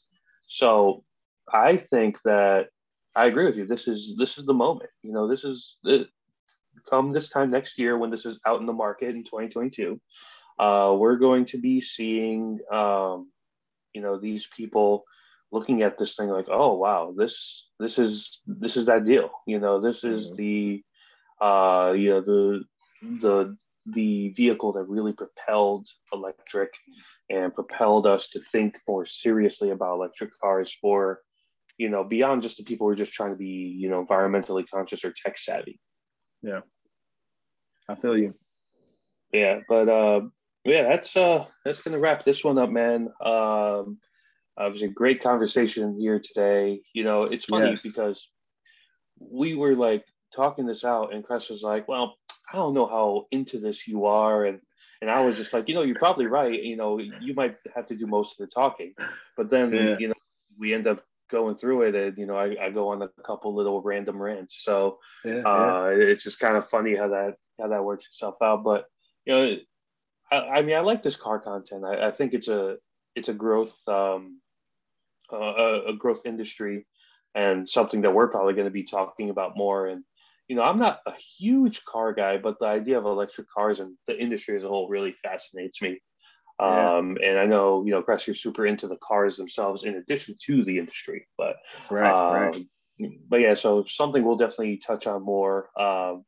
So I think that I agree with you. This is, this is the moment, you know, this is the, come this time next year when this is out in the market in 2022, uh, we're going to be seeing, um, you know, these people looking at this thing like, oh wow, this this is this is that deal. You know, this is mm-hmm. the uh, you know the the the vehicle that really propelled electric and propelled us to think more seriously about electric cars for you know beyond just the people who are just trying to be you know environmentally conscious or tech savvy yeah i feel you yeah but uh yeah that's uh that's gonna wrap this one up man um uh, it was a great conversation here today. You know, it's funny yes. because we were like talking this out, and Chris was like, "Well, I don't know how into this you are," and and I was just like, "You know, you're probably right. You know, you might have to do most of the talking." But then, yeah. you know, we end up going through it, and you know, I, I go on a couple little random rants. So yeah, uh, yeah. it's just kind of funny how that how that works itself out. But you know, I, I mean, I like this car content. I, I think it's a it's a growth um, uh, a growth industry and something that we're probably going to be talking about more. And you know, I'm not a huge car guy, but the idea of electric cars and the industry as a whole really fascinates me. Yeah. Um, and I know, you know, Chris, you're super into the cars themselves in addition to the industry, but, right, um, right. but yeah, so something we'll definitely touch on more. Um,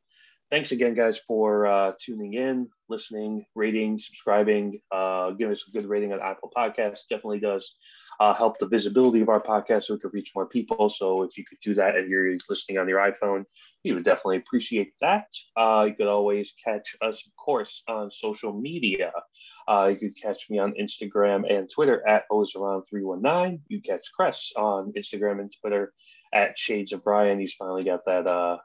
thanks again, guys, for uh, tuning in, listening, rating, subscribing, uh, give us a good rating on Apple Podcasts. Definitely does uh, help the visibility of our podcast so we can reach more people. So if you could do that and you're listening on your iPhone, we would definitely appreciate that. Uh, you could always catch us, of course, on social media. Uh, you could catch me on Instagram and Twitter at Ozahran319. You catch Chris on Instagram and Twitter at Shades of Ryan. He's finally got that uh,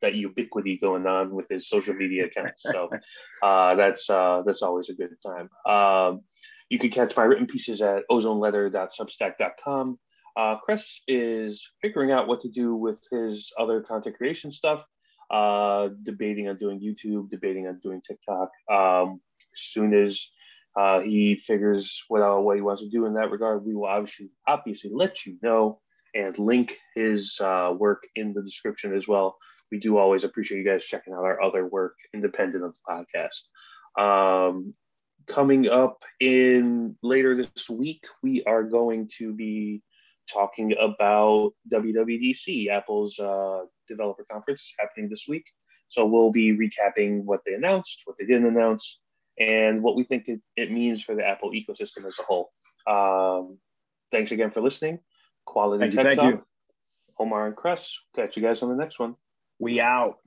that ubiquity going on with his social media accounts. So [LAUGHS] uh, that's uh, that's always a good time. Um, you can catch my written pieces at ozoneletter.substack.com. Uh, Chris is figuring out what to do with his other content creation stuff, uh, debating on doing YouTube, debating on doing TikTok. Um, as soon as uh, he figures what, uh, what he wants to do in that regard, we will obviously obviously let you know and link his uh, work in the description as well. We do always appreciate you guys checking out our other work independent of the podcast. Um, coming up in later this week, we are going to be talking about WWDC, Apple's uh, developer conference is happening this week. So we'll be recapping what they announced, what they didn't announce, and what we think it, it means for the Apple ecosystem as a whole. Um, thanks again for listening. Quality thank Tech you, thank Talk. You. Omar and Chris. Catch you guys on the next one. We out.